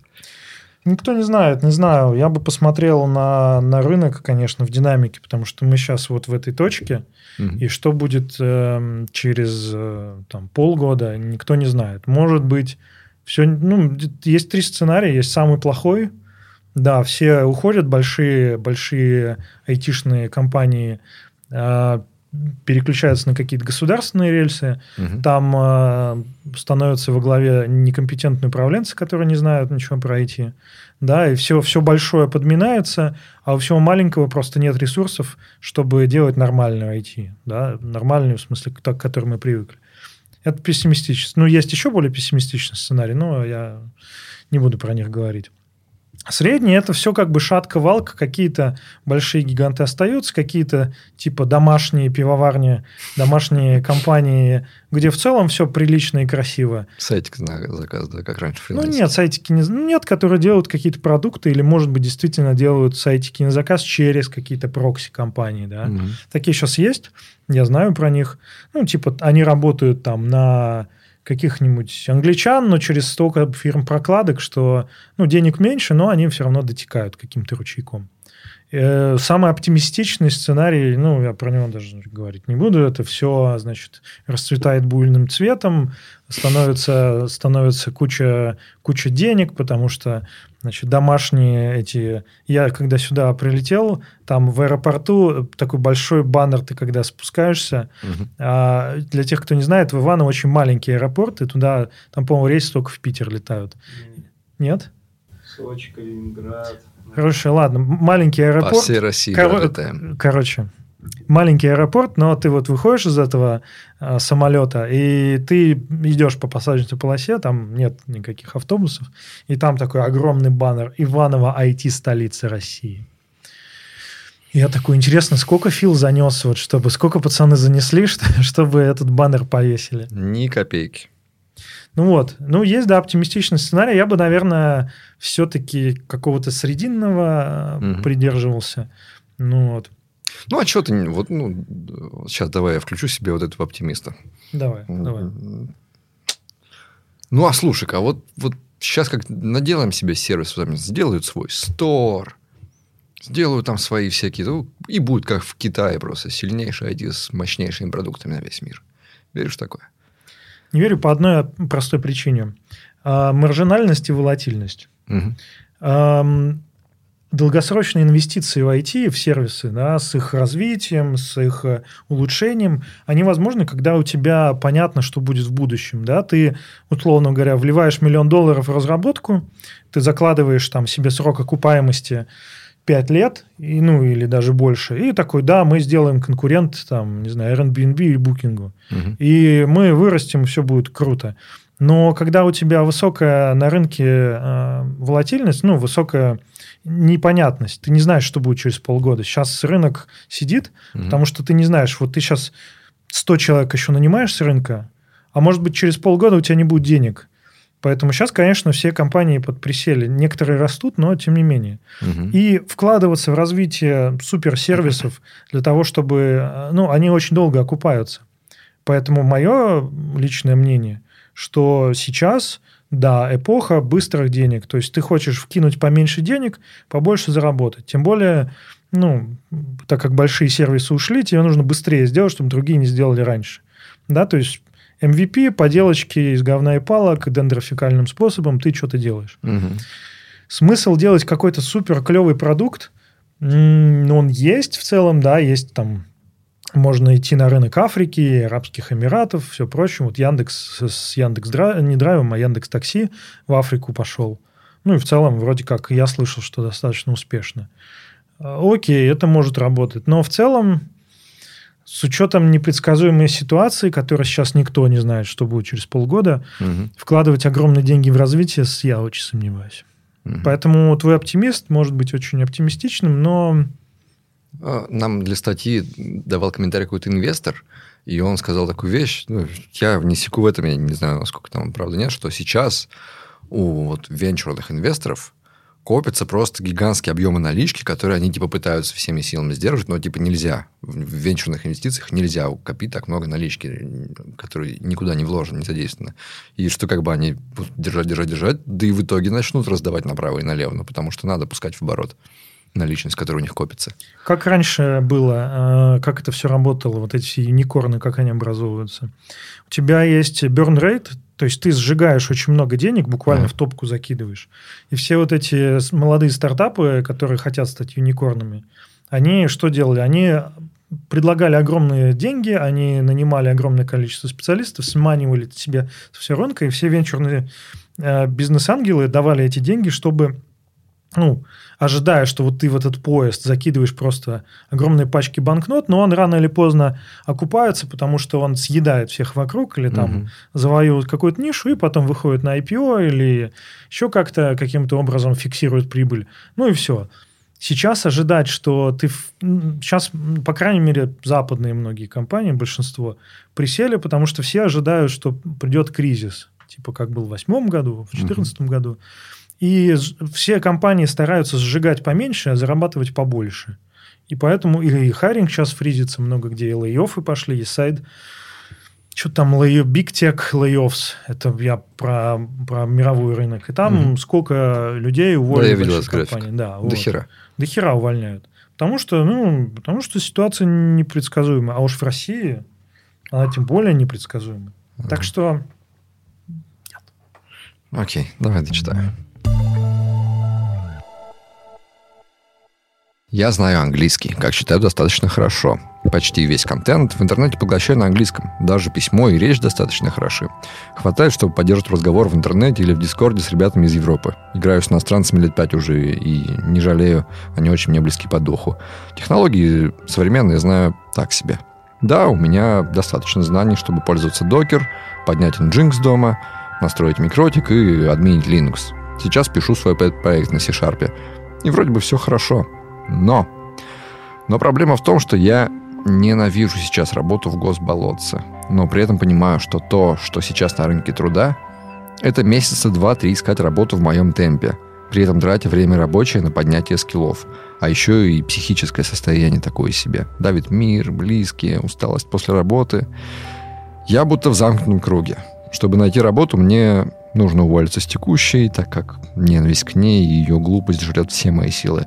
Никто не знает, не знаю. Я бы посмотрел на, на рынок, конечно, в динамике, потому что мы сейчас вот в этой точке, mm и что будет э, через э, там, полгода, никто не знает. Может быть, все, ну, есть три сценария. Есть самый плохой – да, все уходят, большие, большие айтишные компании э, переключаются на какие-то государственные рельсы, угу. там э, становятся во главе некомпетентные управленцы, которые не знают ничего про IT, да, и все, все большое подминается, а у всего маленького просто нет ресурсов, чтобы делать нормальную IT, да, нормальную, в смысле, к которой мы привыкли. Это пессимистично. Ну, есть еще более пессимистичный сценарий, но я не буду про них говорить. Средние это все как бы шатка-валка, какие-то большие гиганты остаются, какие-то типа домашние пивоварни, домашние компании, где в целом все прилично и красиво.
Сайтик на заказ, да, как раньше
Ну нет, сайтики не, нет, которые делают какие-то продукты или, может быть, действительно делают сайтики на заказ через какие-то прокси-компании, да. Угу. Такие сейчас есть, я знаю про них. Ну, типа, они работают там на каких-нибудь англичан, но через столько фирм прокладок, что ну, денег меньше, но они все равно дотекают каким-то ручейком. Э, самый оптимистичный сценарий, ну, я про него даже говорить не буду, это все, значит, расцветает буйным цветом, становится, становится куча, куча денег, потому что, значит, домашние эти... Я когда сюда прилетел, там в аэропорту такой большой баннер, ты когда спускаешься, угу. а, для тех, кто не знает, в Иваново очень маленький аэропорт, и туда, там, по-моему, рейсы только в Питер летают. Нет?
Сочи, Калининград.
Короче, ладно, маленький аэропорт. По
всей России Кор... летаем.
Короче, маленький аэропорт, но ты вот выходишь из этого э, самолета, и ты идешь по посадочной полосе, там нет никаких автобусов, и там такой огромный баннер «Иваново IT-столица России». Я такой, интересно, сколько Фил занес, вот, чтобы, сколько пацаны занесли, чтобы этот баннер повесили?
Ни копейки.
Ну вот, ну есть, да, оптимистичный сценарий. Я бы, наверное, все-таки какого-то срединного угу. придерживался. Ну вот.
Ну, а что ты... Вот, ну, сейчас давай я включу себе вот этого оптимиста.
Давай, давай.
Ну, а слушай-ка, а вот, вот сейчас как наделаем себе сервис, сделают свой стор, сделают там свои всякие... Ну, и будет как в Китае просто сильнейший ID с мощнейшими продуктами на весь мир. Веришь в такое?
Не верю по одной простой причине. А, маржинальность и волатильность. Угу. А, долгосрочные инвестиции в IT, в сервисы, да, с их развитием, с их э, улучшением, они возможны, когда у тебя понятно, что будет в будущем. Да? Ты, условно говоря, вливаешь миллион долларов в разработку, ты закладываешь там себе срок окупаемости 5 лет, и, ну, или даже больше, и такой, да, мы сделаем конкурент, там, не знаю, Airbnb или Booking, угу. и мы вырастем, все будет круто. Но когда у тебя высокая на рынке э, волатильность, ну, высокая непонятность, ты не знаешь, что будет через полгода. Сейчас рынок сидит, угу. потому что ты не знаешь, вот ты сейчас 100 человек еще нанимаешь с рынка, а может быть, через полгода у тебя не будет денег. Поэтому сейчас, конечно, все компании под присели. Некоторые растут, но тем не менее. Угу. И вкладываться в развитие суперсервисов для того, чтобы... Ну, они очень долго окупаются. Поэтому мое личное мнение, что сейчас, да, эпоха быстрых денег. То есть ты хочешь вкинуть поменьше денег, побольше заработать. Тем более, ну, так как большие сервисы ушли, тебе нужно быстрее сделать, чтобы другие не сделали раньше. Да, то есть MVP, поделочки из говна и палок, дендрофикальным способом ты что-то делаешь. Угу. Смысл делать какой-то супер клевый продукт, ну, он есть в целом, да, есть там можно идти на рынок Африки, Арабских Эмиратов, все прочее. Вот Яндекс с Яндекс не драйвом, а Яндекс Такси в Африку пошел. Ну и в целом вроде как я слышал, что достаточно успешно. Окей, это может работать. Но в целом с учетом непредсказуемой ситуации, которая сейчас никто не знает, что будет через полгода, угу. вкладывать огромные деньги в развитие я очень сомневаюсь. Угу. Поэтому твой оптимист может быть очень оптимистичным, но...
А, нам для статьи давал комментарий какой-то инвестор, и он сказал такую вещь, ну, я не секу в этом, я не знаю, насколько там правда нет, что сейчас у вот венчурных инвесторов копятся просто гигантские объемы налички, которые они типа пытаются всеми силами сдерживать, но типа нельзя. В венчурных инвестициях нельзя копить так много налички, которые никуда не вложены, не задействованы. И что как бы они будут держать, держать, держать, да и в итоге начнут раздавать направо и налево, ну, потому что надо пускать в оборот наличность, которая у них копится.
Как раньше было, э, как это все работало, вот эти юникорны, как они образовываются? У тебя есть burn rate, то есть ты сжигаешь очень много денег, буквально mm. в топку закидываешь. И все вот эти молодые стартапы, которые хотят стать юникорнами, они что делали? Они предлагали огромные деньги, они нанимали огромное количество специалистов, сманивали себе все рынка, и все венчурные э, бизнес-ангелы давали эти деньги, чтобы ну, ожидая, что вот ты в этот поезд закидываешь просто огромные пачки банкнот, но он рано или поздно окупается, потому что он съедает всех вокруг или там угу. завоевывает какую-то нишу и потом выходит на IPO или еще как-то каким-то образом фиксирует прибыль. Ну и все. Сейчас ожидать, что ты... Сейчас, по крайней мере, западные многие компании, большинство, присели, потому что все ожидают, что придет кризис. Типа как был в 2008 году, в 2014 угу. году. И все компании стараются сжигать поменьше, а зарабатывать побольше. И поэтому и hiring сейчас фризится много где, и лей пошли, и сайд. Что там, лей, Big Tech layoffs, это я про, про мировой рынок. И там угу. сколько людей уволили
да, я видел компаний.
Да,
вот. До хера.
до хера увольняют. Потому что, ну, потому что ситуация непредсказуемая. А уж в России она тем более непредсказуема. Mm-hmm. Так что...
Окей, давай дочитаю. Я знаю английский, как считаю, достаточно хорошо. Почти весь контент в интернете поглощаю на английском. Даже письмо и речь достаточно хороши. Хватает, чтобы поддерживать разговор в интернете или в Дискорде с ребятами из Европы. Играю с иностранцами лет пять уже и не жалею, они очень мне близки по духу. Технологии современные знаю так себе. Да, у меня достаточно знаний, чтобы пользоваться Docker, поднять Nginx дома, настроить микротик и админить Linux. Сейчас пишу свой проект на C-Sharp. И вроде бы все хорошо. Но... Но проблема в том, что я ненавижу сейчас работу в госболотце. Но при этом понимаю, что то, что сейчас на рынке труда, это месяца два-три искать работу в моем темпе, при этом тратя время рабочее на поднятие скиллов. А еще и психическое состояние такое себе. Давит мир, близкие, усталость после работы. Я будто в замкнутом круге. Чтобы найти работу, мне нужно уволиться с текущей, так как ненависть к ней и ее глупость жрет все мои силы.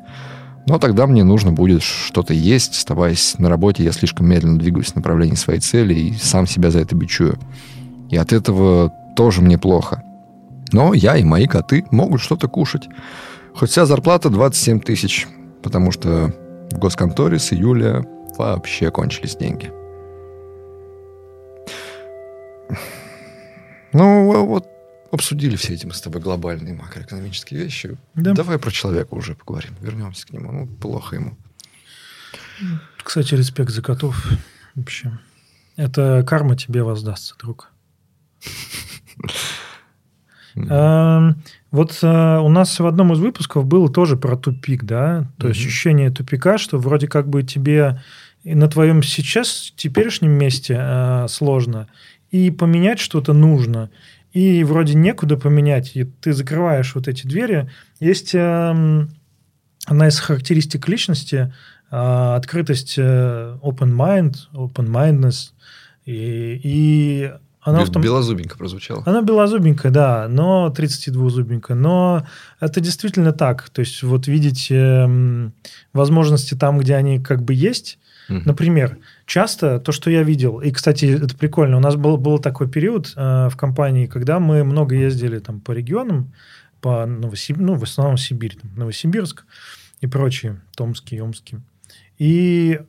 Но тогда мне нужно будет что-то есть. Оставаясь на работе, я слишком медленно двигаюсь в направлении своей цели и сам себя за это бичую. И от этого тоже мне плохо. Но я и мои коты могут что-то кушать. Хоть вся зарплата 27 тысяч, потому что в госконторе с июля вообще кончились деньги. Ну, вот обсудили все эти мы с тобой глобальные макроэкономические вещи. Да. Давай про человека уже поговорим. Вернемся к нему. Ну, плохо ему.
Кстати, респект за котов. Вообще. Это карма тебе воздастся, друг. Эм, вот э, у нас в одном из выпусков было тоже про тупик, да, то есть ощущение тупика, что вроде как бы тебе на твоем сейчас теперешнем месте э, сложно, и поменять что-то нужно и вроде некуда поменять, и ты закрываешь вот эти двери. Есть э, одна из характеристик личности э, открытость э, open mind, open mindedness, и, и
она в том... Белозубенько прозвучала.
Она белозубенькая, да, но 32-зубенькая. Но это действительно так. То есть вот видеть э, возможности там, где они как бы есть. Угу. Например, часто то, что я видел, и, кстати, это прикольно, у нас был, был такой период э, в компании, когда мы много ездили там по регионам, по Новосиб... ну, в основном Сибирь, там, Новосибирск и прочие, Томские, Омские. И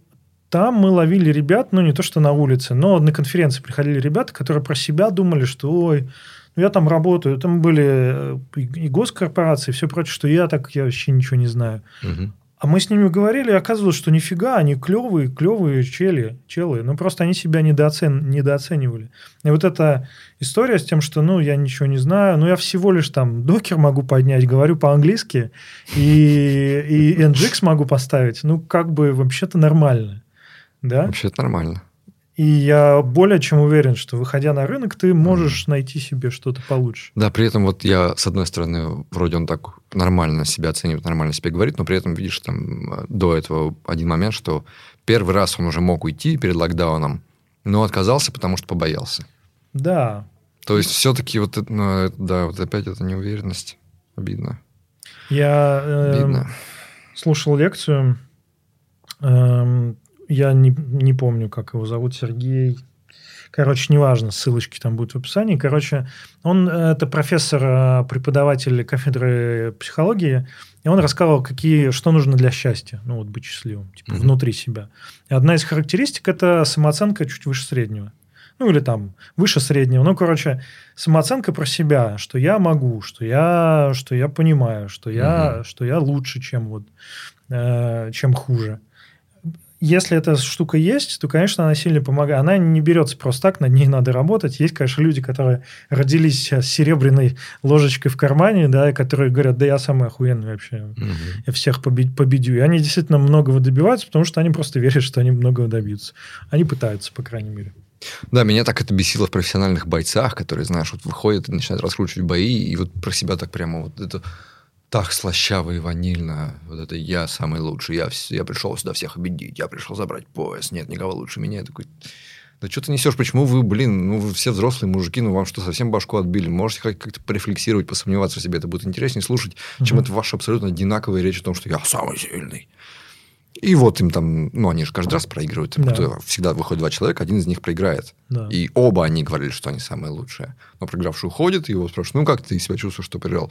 там мы ловили ребят, ну, не то, что на улице, но на конференции приходили ребята, которые про себя думали, что, ой, ну, я там работаю, там были э, и госкорпорации, и все прочее, что я так, я вообще ничего не знаю. Угу. А мы с ними говорили, и оказывалось, что нифига, они клевые, клевые чели, челы. Ну, просто они себя недооцен, недооценивали. И вот эта история с тем, что, ну, я ничего не знаю, ну, я всего лишь там докер могу поднять, говорю по-английски, и, и NGX могу поставить, ну, как бы вообще-то нормально. Да?
Вообще-то нормально.
И я более чем уверен, что выходя на рынок, ты можешь mm. найти себе что-то получше.
Да, при этом вот я, с одной стороны, вроде он так нормально себя оценивает, нормально себе говорит, но при этом видишь там до этого один момент, что первый раз он уже мог уйти перед локдауном, но отказался, потому что побоялся.
Да.
То есть все-таки вот это, ну, да, вот опять эта неуверенность. Обидно.
Я э, Обидно. слушал лекцию э, я не, не помню, как его зовут, Сергей. Короче, неважно, ссылочки там будут в описании. Короче, он это профессор, э, преподаватель кафедры психологии, и он рассказывал, какие, что нужно для счастья, ну вот быть счастливым, типа mm-hmm. внутри себя. И одна из характеристик – это самооценка чуть выше среднего. Ну, или там выше среднего. Ну, короче, самооценка про себя, что я могу, что я, что я понимаю, что я, mm-hmm. что я лучше, чем, вот, э, чем хуже если эта штука есть, то, конечно, она сильно помогает. Она не берется просто так, над ней надо работать. Есть, конечно, люди, которые родились с серебряной ложечкой в кармане, да, и которые говорят, да я самый охуенный вообще, угу. я всех победю. И они действительно многого добиваются, потому что они просто верят, что они многого добьются. Они пытаются, по крайней мере.
Да, меня так это бесило в профессиональных бойцах, которые, знаешь, вот выходят и начинают раскручивать бои, и вот про себя так прямо вот это так слащаво и ванильно. Вот это я самый лучший, я, я пришел сюда всех обидеть, я пришел забрать пояс, нет никого лучше меня. Я такой, Да что ты несешь? Почему вы, блин, ну вы все взрослые мужики, ну вам что, совсем башку отбили? Можете как-то порефлексировать, посомневаться в себе. Это будет интереснее слушать, mm-hmm. чем это ваша абсолютно одинаковая речь о том, что я самый сильный. И вот им там, ну, они же каждый раз проигрывают. Да. Всегда выходит два человека, один из них проиграет. Да. И оба они говорили, что они самые лучшие. Но проигравший уходит, и его спрашивают, ну, как ты себя чувствуешь, что проиграл?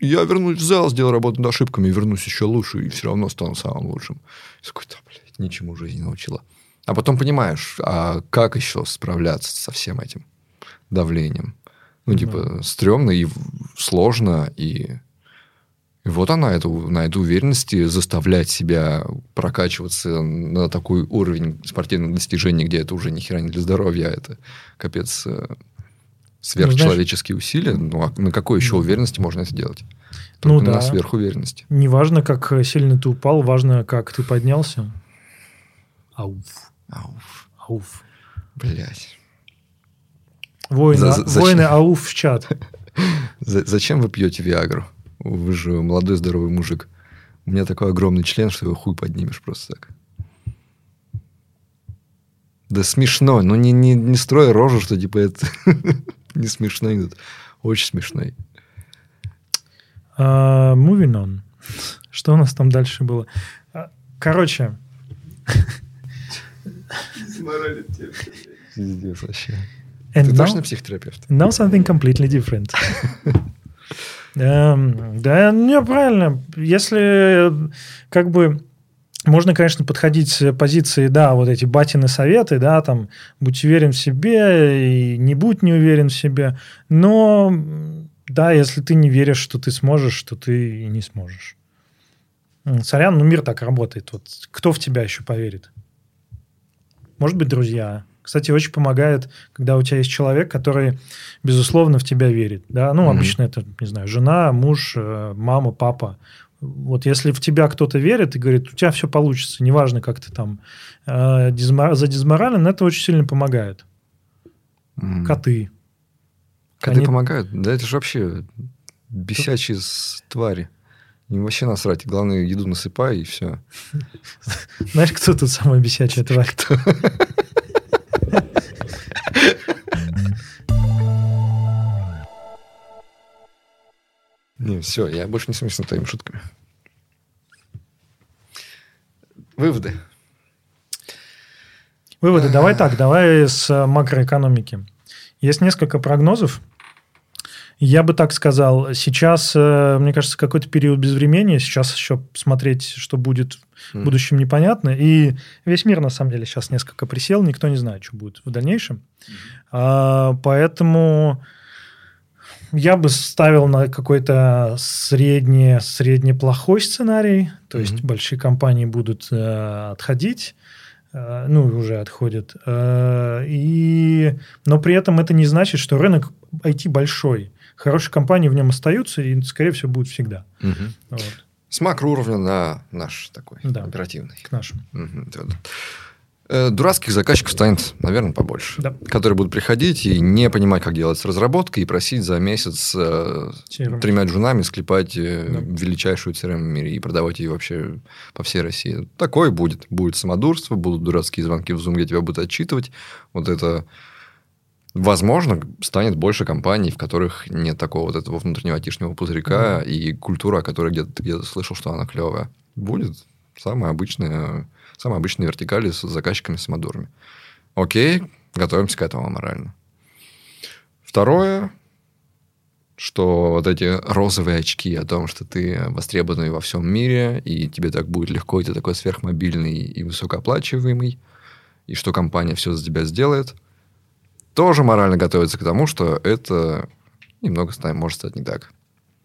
Я вернусь в зал, сделаю работу над ошибками, вернусь еще лучше, и все равно стану самым лучшим. И такой, да, блядь, ничему жизнь не научила. А потом понимаешь, а как еще справляться со всем этим давлением? Ну, mm-hmm. типа, стрёмно и сложно, и и вот она, эту, на эту уверенности заставлять себя прокачиваться на такой уровень спортивных достижений, где это уже ни хера не для здоровья, а это капец э, сверхчеловеческие ну, знаешь, усилия. Ну, а на какой еще уверенности можно это делать? Только ну, да. на сверхуверенности.
Не важно, как сильно ты упал, важно, как ты поднялся. Ауф.
Ауф.
Ауф.
Блять.
Воины, За, воины ауф в чат.
Зачем вы пьете Виагру? Вы же молодой здоровый мужик. У меня такой огромный член, что его хуй поднимешь просто так. Да смешно. Ну, не, не, не строй рожу, что типа это не смешной. Очень смешной.
Uh, moving on. Что у нас там дальше было? А, короче.
Пиздец вообще. Ты now, точно психотерапевт?
Now something completely different. Эм, да, не, правильно. Если как бы можно, конечно, подходить с позиции, да, вот эти батины советы, да, там, будь уверен в себе и не будь не уверен в себе, но, да, если ты не веришь, что ты сможешь, то ты и не сможешь. Сорян, ну мир так работает. Вот кто в тебя еще поверит? Может быть, друзья, кстати, очень помогает, когда у тебя есть человек, который, безусловно, в тебя верит. Да? Ну, mm-hmm. обычно это, не знаю, жена, муж, э, мама, папа. Вот если в тебя кто-то верит и говорит, у тебя все получится, неважно, как ты там э, дизмор... задизморален, это очень сильно помогает. Mm-hmm. Коты.
Коты Они... помогают? Да это же вообще бесячие твари. Им вообще насрать. Главное, еду насыпай, и все.
Знаешь, кто тут самая бесячая тварь?
Все, я больше не смеюсь над твоими шутками. Выводы.
Выводы. Давай так, давай с макроэкономики. Есть несколько прогнозов. Я бы так сказал, сейчас, э, мне кажется, какой-то период безвремени, сейчас еще смотреть, что будет в будущем, непонятно. И весь мир, на самом деле, сейчас несколько присел, никто не знает, что будет в дальнейшем. А, поэтому я бы ставил на какой-то средне, средне плохой сценарий, то mm-hmm. есть большие компании будут э, отходить, э, ну, уже отходят. Э, и... Но при этом это не значит, что рынок IT большой. Хорошие компании в нем остаются, и, скорее всего, будут всегда.
Mm-hmm. Вот. С макроуровня на наш такой да, оперативный.
К нашему.
Угу, Э, дурацких заказчиков станет, наверное, побольше.
Да.
Которые будут приходить и не понимать, как делать с разработкой, и просить за месяц э, тремя джунами склепать э, да. величайшую CRM в мире и продавать ее вообще по всей России. Такое будет. Будет самодурство, будут дурацкие звонки в Zoom, где тебя будут отчитывать. Вот это... Возможно, станет больше компаний, в которых нет такого вот этого внутреннего айтишного пузырька mm и культура, о которой где-то где слышал, что она клевая. Будет самая обычная Самые обычные вертикали с заказчиками, с модурами. Окей, готовимся к этому морально. Второе, что вот эти розовые очки о том, что ты востребованный во всем мире, и тебе так будет легко, и ты такой сверхмобильный и высокооплачиваемый, и что компания все за тебя сделает, тоже морально готовится к тому, что это немного может стать не так.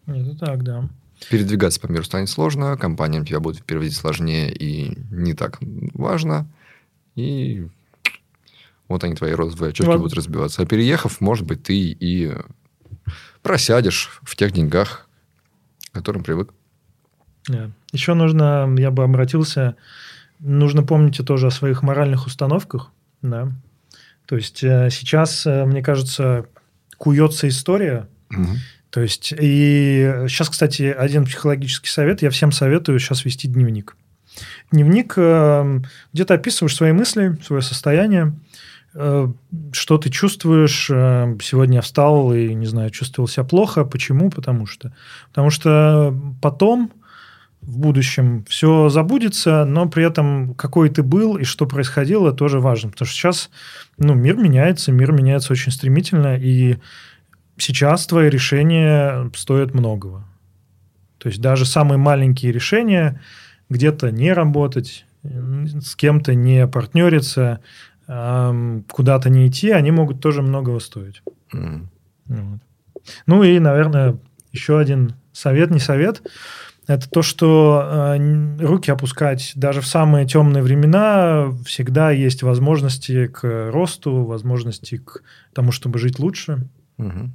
Это так, да.
Передвигаться по миру станет сложно, компаниям тебя будет переводить сложнее и не так важно. И вот они, твои розовые очки вот. будут разбиваться. А переехав, может быть, ты и просядешь в тех деньгах, к которым привык.
Yeah. Еще нужно, я бы обратился, нужно помнить тоже о своих моральных установках. Да? То есть э, сейчас, э, мне кажется, куется история, угу. То есть, и сейчас, кстати, один психологический совет. Я всем советую сейчас вести дневник. Дневник, э, где ты описываешь свои мысли, свое состояние, э, что ты чувствуешь? Э, сегодня я встал и, не знаю, чувствовал себя плохо. Почему? Потому что. Потому что потом, в будущем, все забудется, но при этом какой ты был и что происходило, тоже важно. Потому что сейчас ну, мир меняется, мир меняется очень стремительно, и сейчас твои решения стоят многого. То есть даже самые маленькие решения где-то не работать, с кем-то не партнериться, куда-то не идти, они могут тоже многого стоить. Mm. Вот. Ну и, наверное, еще один совет, не совет, это то, что э, руки опускать даже в самые темные времена всегда есть возможности к росту, возможности к тому, чтобы жить лучше. Угу.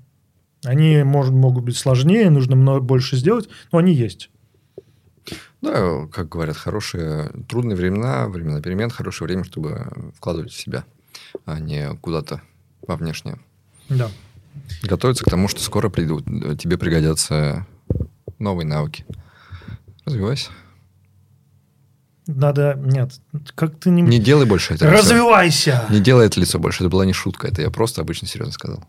Они может, могут быть сложнее, нужно много больше сделать, но они есть.
Да, как говорят, хорошие, трудные времена, времена перемен, хорошее время, чтобы вкладывать в себя, а не куда-то во внешнее.
Да.
Готовиться к тому, что скоро придут, тебе пригодятся новые навыки. Развивайся.
Надо... Нет, как ты не...
Не делай больше
это. Развивайся!
Лицо. Не делай это лицо больше. Это была не шутка. Это я просто обычно серьезно сказал.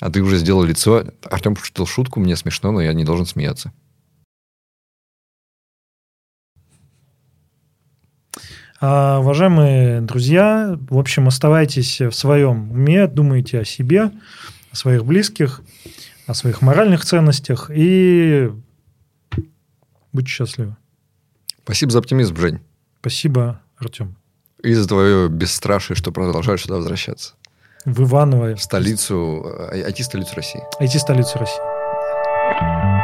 А ты уже сделал лицо. Артем пошутил шутку, мне смешно, но я не должен смеяться.
А, уважаемые друзья, в общем, оставайтесь в своем уме, думайте о себе, о своих близких, о своих моральных ценностях и будьте счастливы.
Спасибо за оптимизм, Жень.
Спасибо, Артем.
И за твое бесстрашие, что продолжаешь сюда возвращаться
в Иваново.
Столицу, IT-столицу России.
IT-столицу России.